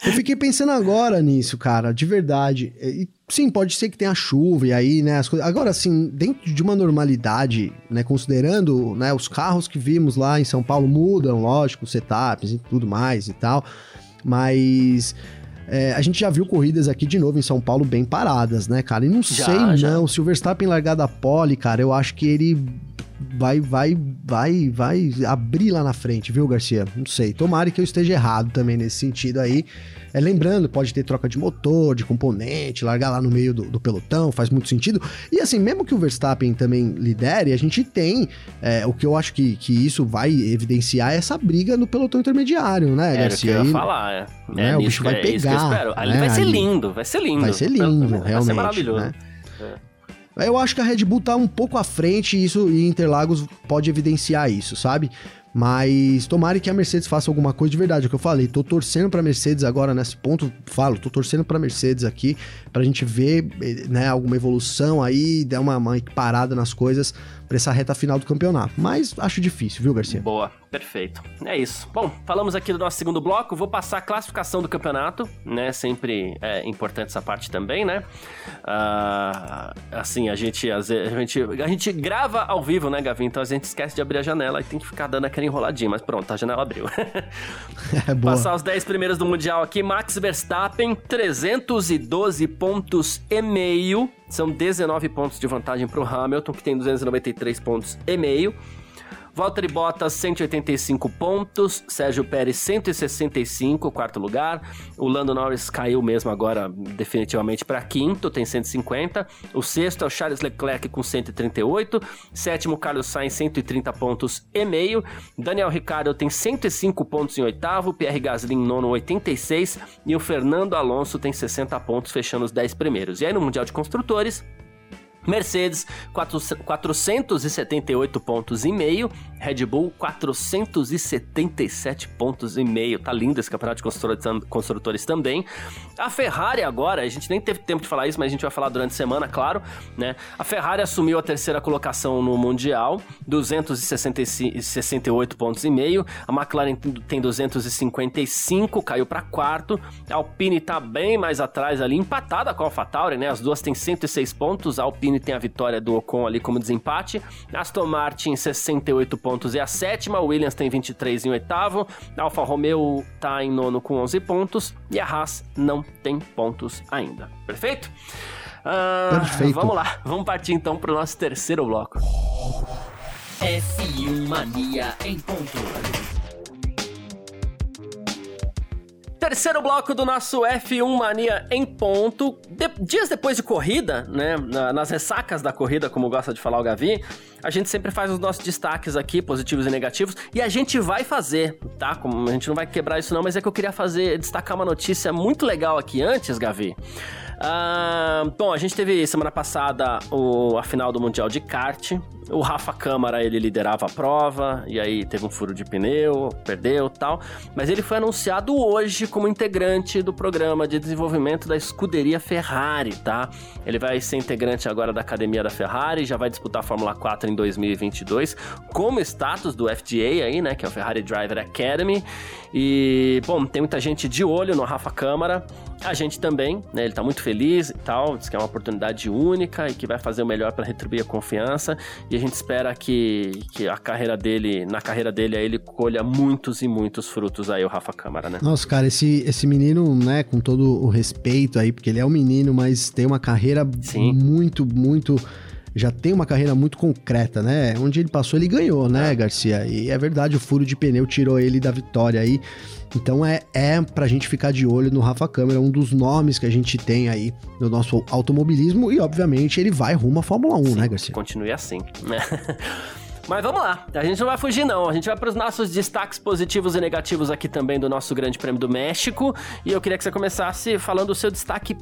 Eu fiquei pensando agora nisso, cara, de verdade. E, sim, pode ser que tenha chuva e aí, né? As coisas. Agora, assim, dentro de uma normalidade, né? Considerando né, os carros que vimos lá em São Paulo mudam, lógico, setups e tudo mais e tal. Mas. é, a gente já viu corridas aqui de novo em São Paulo bem paradas, né, cara? E não Já, sei, já. não. Se o Verstappen largar da pole, cara, eu acho que ele vai, vai, vai, vai abrir lá na frente, viu, Garcia? Não sei. Tomara que eu esteja errado também nesse sentido aí. É, lembrando, pode ter troca de motor, de componente, largar lá no meio do, do pelotão, faz muito sentido. E assim, mesmo que o Verstappen também lidere, a gente tem é, o que eu acho que, que isso vai evidenciar é essa briga no pelotão intermediário, né, que Garcia? eu ia falar, é. né, é o bicho vai que- é isso que eu pegar, espero. Ali né, vai ser lindo, vai ser lindo. Vai ser lindo, Vai realmente. ser maravilhoso. né? Eu acho que a Red Bull tá um pouco à frente e isso e Interlagos pode evidenciar isso, sabe? Mas tomara que a Mercedes faça alguma coisa de verdade, é o que eu falei. Tô torcendo pra Mercedes agora nesse ponto, falo, tô torcendo pra Mercedes aqui, pra gente ver, né, alguma evolução aí, dar uma, uma parada nas coisas pra essa reta final do campeonato. Mas acho difícil, viu, Garcia? Boa, perfeito. É isso. Bom, falamos aqui do nosso segundo bloco. Vou passar a classificação do campeonato, né? Sempre é importante essa parte também, né? Ah, assim, a gente, a gente a gente grava ao vivo, né, Gavi? Então a gente esquece de abrir a janela e tem que ficar dando aquela enroladinha. Mas pronto, a janela abriu. É boa. Passar os 10 primeiros do Mundial aqui. Max Verstappen, 312 pontos e meio. São 19 pontos de vantagem para o Hamilton, que tem 293 pontos e meio. Valtteri Bottas, 185 pontos. Sérgio Pérez, 165, quarto lugar. O Lando Norris caiu mesmo agora, definitivamente, para quinto, tem 150. O sexto é o Charles Leclerc com 138. Sétimo, Carlos Sainz, 130 pontos e meio. Daniel Ricciardo tem 105 pontos em oitavo. Pierre Gasly em nono, 86. E o Fernando Alonso tem 60 pontos, fechando os 10 primeiros. E aí no Mundial de Construtores, Mercedes, 4, 478 pontos e meio. Red Bull, 477 pontos e meio. Tá lindo esse campeonato de construtores, tam- construtores também. A Ferrari agora, a gente nem teve tempo de falar isso, mas a gente vai falar durante a semana, claro, né? A Ferrari assumiu a terceira colocação no Mundial, 268 pontos e meio. A McLaren tem 255, caiu para quarto. A Alpine tá bem mais atrás ali, empatada com a AlphaTauri, né? As duas têm 106 pontos. A Alpine tem a vitória do Ocon ali como desempate. Aston Martin 68 pontos é a sétima. A Williams tem 23 em oitavo. A Alfa Romeo tá em nono com 11 pontos e a Haas não tem pontos ainda. Perfeito? Ah, Perfeito. Vamos lá, vamos partir então para o nosso terceiro bloco. F1 Mania em ponto. Terceiro bloco do nosso F1 Mania em ponto. De, dias depois de corrida, né? Na, nas ressacas da corrida, como gosta de falar o Gavi, a gente sempre faz os nossos destaques aqui, positivos e negativos, e a gente vai fazer, tá? Como a gente não vai quebrar isso não, mas é que eu queria fazer, destacar uma notícia muito legal aqui antes, Gavi. Ah, bom, a gente teve semana passada o, a final do Mundial de Kart. O Rafa Câmara, ele liderava a prova, e aí teve um furo de pneu, perdeu tal. Mas ele foi anunciado hoje como integrante do programa de desenvolvimento da escuderia Ferrari, tá? Ele vai ser integrante agora da academia da Ferrari, já vai disputar a Fórmula 4 em 2022, como status do FDA aí, né? Que é o Ferrari Driver Academy. E, bom, tem muita gente de olho no Rafa Câmara. A gente também, né? Ele tá muito feliz e tal, diz que é uma oportunidade única e que vai fazer o melhor para retribuir a confiança. E gente espera que, que a carreira dele, na carreira dele, aí ele colha muitos e muitos frutos aí, o Rafa Câmara, né? Nossa, cara, esse, esse menino, né, com todo o respeito aí, porque ele é um menino, mas tem uma carreira Sim. muito, muito já tem uma carreira muito concreta, né? Onde ele passou, ele ganhou, né, é. Garcia? E é verdade, o furo de pneu tirou ele da vitória aí. Então é, é pra gente ficar de olho no Rafa Câmara, um dos nomes que a gente tem aí no nosso automobilismo. E, obviamente, ele vai rumo à Fórmula 1, Sim, né, Garcia? Continue assim, né? Mas vamos lá, a gente não vai fugir não, a gente vai para os nossos destaques positivos e negativos aqui também do nosso Grande Prêmio do México. E eu queria que você começasse falando o seu destaque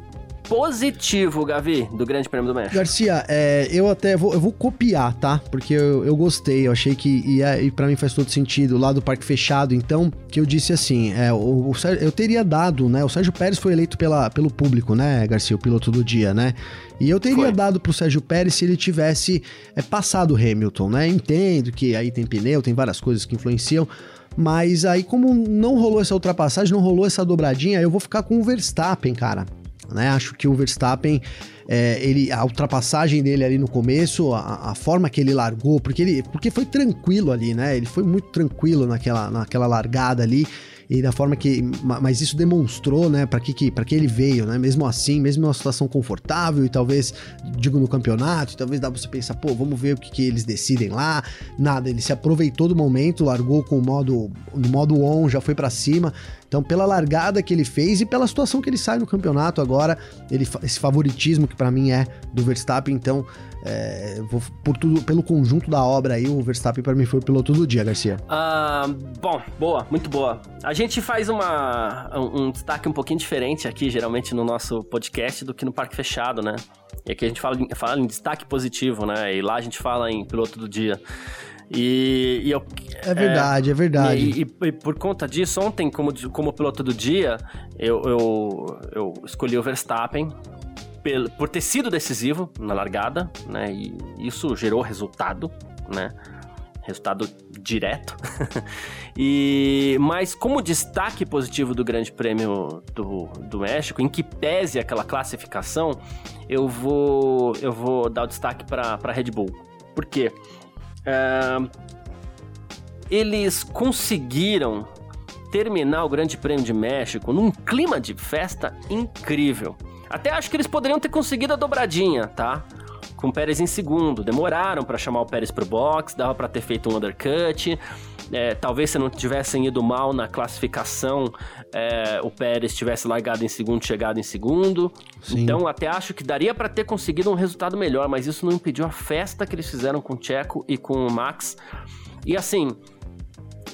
positivo, Gavi, do Grande Prêmio do México? Garcia, é, eu até vou, eu vou copiar, tá? Porque eu, eu gostei, eu achei que ia, e para mim faz todo sentido, lá do Parque Fechado, então, que eu disse assim, é, o, o, eu teria dado, né? O Sérgio Pérez foi eleito pela, pelo público, né, Garcia, o piloto do dia, né? E eu teria foi. dado pro Sérgio Pérez se ele tivesse é, passado o Hamilton, né? Entendo que aí tem pneu, tem várias coisas que influenciam, mas aí, como não rolou essa ultrapassagem, não rolou essa dobradinha, eu vou ficar com o Verstappen, cara né? Acho que o Verstappen, é, ele, a ultrapassagem dele ali no começo, a, a, forma que ele largou, porque ele, porque foi tranquilo ali, né? Ele foi muito tranquilo naquela, naquela largada ali e da forma que. Mas isso demonstrou, né, para que, que, que ele veio, né? Mesmo assim, mesmo numa situação confortável e talvez, digo, no campeonato, talvez dá pra você pensar, pô, vamos ver o que, que eles decidem lá. Nada, ele se aproveitou do momento, largou com o modo, no modo on, já foi para cima. Então, pela largada que ele fez e pela situação que ele sai no campeonato agora, ele, esse favoritismo que para mim é do Verstappen, então é, vou, por tudo, pelo conjunto da obra aí, o Verstappen para mim foi o piloto do dia, Garcia. Uh, bom, boa, muito boa. A gente faz uma, um, um destaque um pouquinho diferente aqui, geralmente no nosso podcast, do que no Parque Fechado, né? E aqui a gente fala, fala em destaque positivo, né? E lá a gente fala em piloto do dia. E, e eu, é verdade, é, é verdade. E, e, e, por conta disso, ontem, como, como piloto do dia, eu, eu, eu escolhi o Verstappen por ter sido decisivo na largada, né? E isso gerou resultado, né? Resultado direto. e mas como destaque positivo do Grande Prêmio do, do México, em que pese aquela classificação, eu vou eu vou dar o destaque para Red Bull. Por quê? Eles conseguiram terminar o Grande Prêmio de México num clima de festa incrível. Até acho que eles poderiam ter conseguido a dobradinha, tá? Com o Pérez em segundo. Demoraram para chamar o Pérez pro box, dava para ter feito um undercut. É, talvez se não tivessem ido mal na classificação, é, o Pérez tivesse largado em segundo, chegado em segundo. Sim. Então, até acho que daria para ter conseguido um resultado melhor, mas isso não impediu a festa que eles fizeram com o Checo e com o Max. E assim,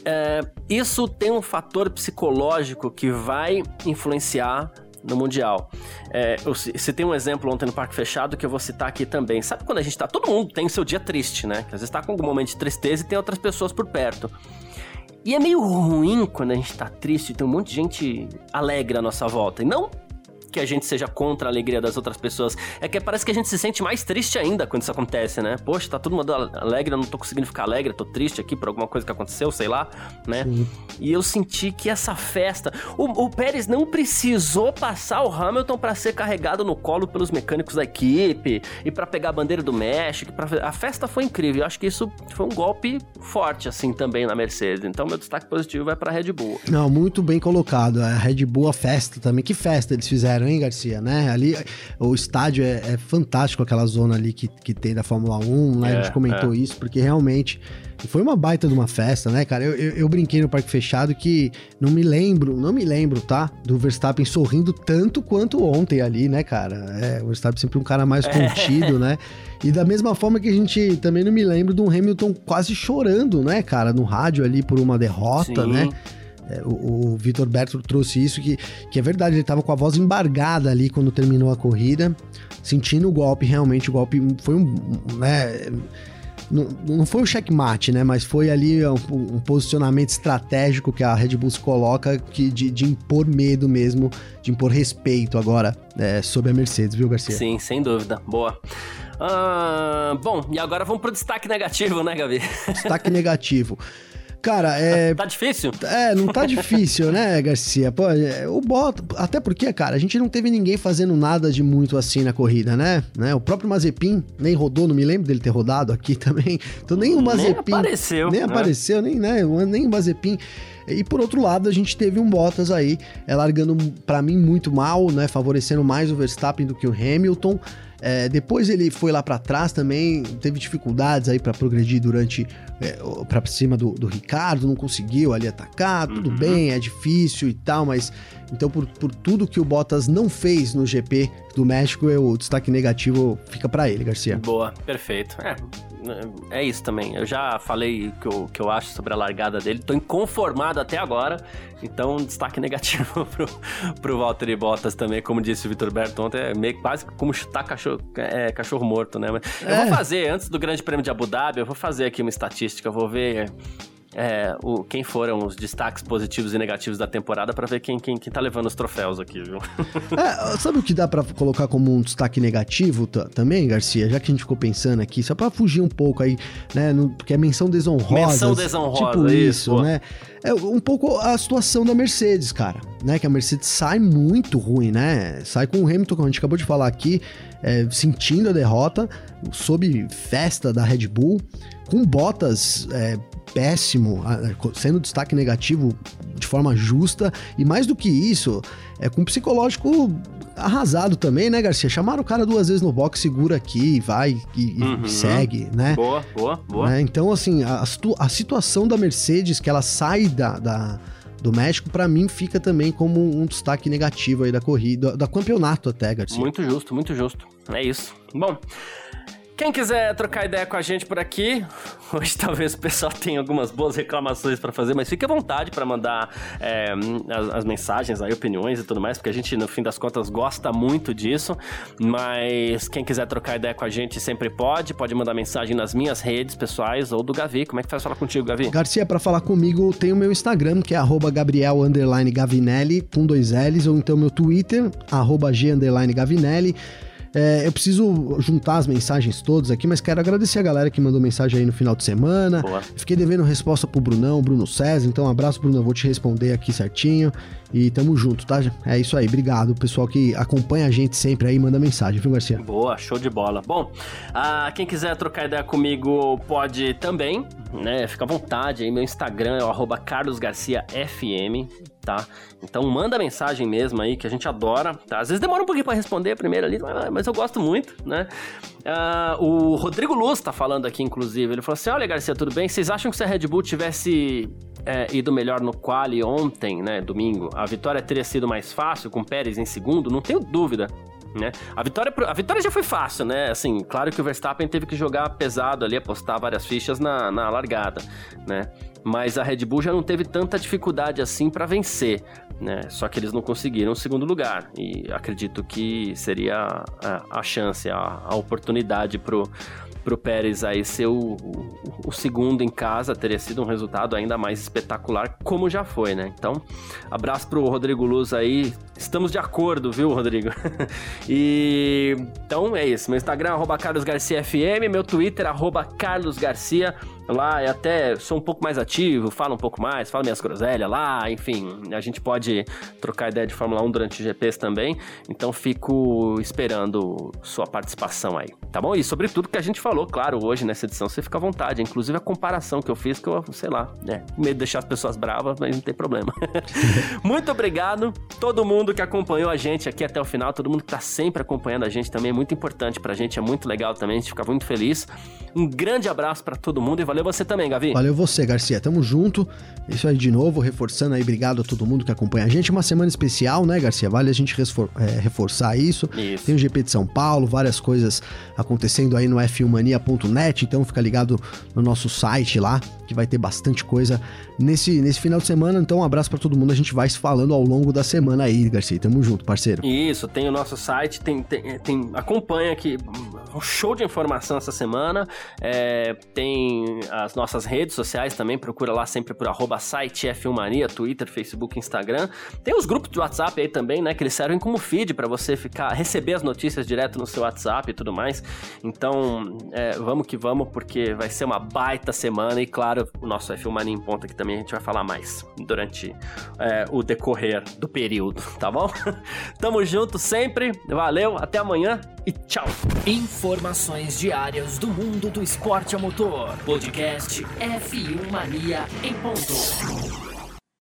é, isso tem um fator psicológico que vai influenciar no Mundial. É, eu, tem um exemplo ontem no Parque Fechado que eu vou citar aqui também. Sabe quando a gente tá. Todo mundo tem seu dia triste, né? Que às vezes tá com algum momento de tristeza e tem outras pessoas por perto. E é meio ruim quando a gente tá triste e tem um monte de gente alegre à nossa volta. E não que a gente seja contra a alegria das outras pessoas. É que parece que a gente se sente mais triste ainda quando isso acontece, né? Poxa, tá todo mundo alegre, eu não tô conseguindo ficar alegre, tô triste aqui por alguma coisa que aconteceu, sei lá, né? Sim. E eu senti que essa festa. O, o Pérez não precisou passar o Hamilton para ser carregado no colo pelos mecânicos da equipe e para pegar a bandeira do México. Pra... A festa foi incrível. Eu acho que isso foi um golpe forte, assim, também na Mercedes. Então, meu destaque positivo vai pra Red Bull. Não, muito bem colocado. A Red Bull, a festa também. Que festa eles fizeram? Hein, Garcia, né? Ali, o estádio é, é fantástico, aquela zona ali que, que tem da Fórmula 1, né? É, a gente comentou é. isso, porque realmente foi uma baita de uma festa, né, cara? Eu, eu, eu, brinquei no Parque Fechado que não me lembro, não me lembro, tá? Do Verstappen sorrindo tanto quanto ontem ali, né, cara? É, o Verstappen sempre um cara mais contido, né? E da mesma forma que a gente também não me lembro de um Hamilton quase chorando, né, cara, no rádio ali por uma derrota, Sim. né? É, o, o Vitor Berto trouxe isso, que, que é verdade, ele tava com a voz embargada ali quando terminou a corrida, sentindo o golpe, realmente o golpe foi um, né, não, não foi um checkmate, né? Mas foi ali um, um, posicionamento estratégico que a Red Bull se coloca que de, de impor medo mesmo, de impor respeito agora é, sobre a Mercedes, viu, Garcia? Sim, sem dúvida. Boa. Ah, bom, e agora vamos pro destaque negativo, né, Gabi? Destaque negativo. Cara, é. Tá difícil? É, não tá difícil, né, Garcia? Pô, é, o Bottas. Até porque, cara, a gente não teve ninguém fazendo nada de muito assim na corrida, né? né? O próprio Mazepin nem rodou, não me lembro dele ter rodado aqui também. Então nem o Mazepin. Nem apareceu. Nem né? apareceu, nem, né? Nem o Mazepin. E por outro lado, a gente teve um Bottas aí, é, largando para mim muito mal, né? Favorecendo mais o Verstappen do que o Hamilton. É, depois ele foi lá para trás também, teve dificuldades aí para progredir durante é, para cima do, do, Ricardo, não conseguiu ali atacar, tudo uhum. bem, é difícil e tal, mas então por, por tudo que o Bottas não fez no GP do México, eu, o destaque negativo fica para ele, Garcia. Boa, perfeito. É, é isso também. Eu já falei o que eu, que eu acho sobre a largada dele. Tô inconformado até agora. Então, destaque negativo pro, pro Valtteri Bottas também. Como disse o Vitor Berto ontem, é meio quase como chutar cachorro, é, cachorro morto, né? Mas é. eu vou fazer, antes do Grande Prêmio de Abu Dhabi, eu vou fazer aqui uma estatística. Eu vou ver é, o, quem foram os destaques positivos e negativos da temporada para ver quem, quem, quem tá levando os troféus aqui, viu? É, sabe o que dá para colocar como um destaque negativo também, Garcia? Já que a gente ficou pensando aqui, só para fugir um pouco aí, né? No, porque é menção desonrosa. Menção desonrosa, tipo isso, isso né? É um pouco a situação da Mercedes, cara, né? Que a Mercedes sai muito ruim, né? Sai com o Hamilton, como a gente acabou de falar aqui, é, sentindo a derrota, sob festa da Red Bull, com Bottas é, péssimo, sendo destaque negativo de forma justa, e mais do que isso, é com psicológico arrasado também, né, Garcia? Chamaram o cara duas vezes no box, segura aqui, vai e, uhum. segue, né? Boa, boa, boa. Né? Então, assim, a, a, situação da Mercedes, que ela sai da, da do México, para mim fica também como um destaque negativo aí da corrida, do campeonato até, Garcia. Muito justo, muito justo. É isso. Bom, quem quiser trocar ideia com a gente por aqui, hoje talvez o pessoal tenha algumas boas reclamações para fazer, mas fique à vontade para mandar é, as, as, mensagens, aí, opiniões e tudo mais, porque a gente, no fim das contas, gosta muito disso. Mas quem quiser trocar ideia com a gente sempre pode, pode mandar mensagem nas minhas redes pessoais ou do Gavi. Como é que faz falar contigo, Gavi? Garcia, para falar comigo, tem o meu Instagram, que é Gabriel Gavinelli, com dois L's, ou então meu Twitter, G Gavinelli. É, eu preciso juntar as mensagens todas aqui, mas quero agradecer a galera que mandou mensagem aí no final de semana. Boa. Fiquei devendo resposta pro Brunão, Bruno César. Então, um abraço, Bruno. Eu vou te responder aqui certinho. E tamo junto, tá? É isso aí. Obrigado, pessoal que acompanha a gente sempre aí, manda mensagem, viu, Garcia? Boa, show de bola. Bom, ah, quem quiser trocar ideia comigo pode também, né? Fica à vontade aí. Meu Instagram é o carlosgarciafm tá? Então manda mensagem mesmo aí, que a gente adora, tá? Às vezes demora um pouquinho para responder primeiro ali, mas eu gosto muito, né? Uh, o Rodrigo Luz tá falando aqui, inclusive, ele falou assim, olha Garcia, tudo bem? Vocês acham que se a Red Bull tivesse é, ido melhor no quali ontem, né, domingo, a vitória teria sido mais fácil, com Pérez em segundo? Não tenho dúvida, né? A vitória, a vitória já foi fácil, né? Assim, claro que o Verstappen teve que jogar pesado ali, apostar várias fichas na, na largada, né? Mas a Red Bull já não teve tanta dificuldade assim para vencer, né? Só que eles não conseguiram o segundo lugar e acredito que seria a, a chance, a, a oportunidade pro pro Pérez aí ser o, o, o, segundo em casa, teria sido um resultado ainda mais espetacular, como já foi, né? Então, abraço pro Rodrigo Luz aí. Estamos de acordo, viu, Rodrigo? e então é isso. Meu Instagram, arroba carlosgarciafm, meu Twitter, arroba carlosgarcia. Lá e até sou um pouco mais ativo, falo um pouco mais, falo minhas groselhas lá, enfim, a gente pode trocar ideia de Fórmula 1 durante o GPs também, então fico esperando sua participação aí, tá bom? E sobre tudo que a gente falou, claro, hoje nessa edição, você fica à vontade, inclusive a comparação que eu fiz, que eu, sei lá, né, medo de deixar as pessoas bravas, mas não tem problema. Muito obrigado, todo mundo que acompanhou a gente aqui até o final, todo mundo que tá sempre acompanhando a gente também, é muito importante pra gente, é muito legal também, a gente fica muito feliz. Um grande abraço para todo mundo e valeu você também, Gavi. Valeu você, Garcia. Tamo junto. Isso aí de novo, reforçando aí, obrigado a todo mundo que acompanha a gente. Uma semana especial, né, Garcia? Vale a gente é, reforçar isso. isso. Tem o GP de São Paulo, várias coisas acontecendo aí no f1mania.net, então fica ligado no nosso site lá, que vai ter bastante coisa nesse, nesse final de semana. Então, um abraço para todo mundo. A gente vai se falando ao longo da semana aí, Garcia. Tamo junto, parceiro. Isso, tem o nosso site, tem, tem, tem acompanha aqui um show de informação essa semana. É, tem as nossas redes sociais também, procura lá sempre por arroba site F1mania, Twitter, Facebook, Instagram. Tem os grupos de WhatsApp aí também, né? Que eles servem como feed para você ficar, receber as notícias direto no seu WhatsApp e tudo mais. Então, é, vamos que vamos, porque vai ser uma baita semana e, claro, o nosso F1 Mania em ponta aqui também a gente vai falar mais durante é, o decorrer do período, tá bom? Tamo junto sempre, valeu, até amanhã e tchau! Informações diárias do mundo do esporte a motor. Podcast F1 Mania em ponto.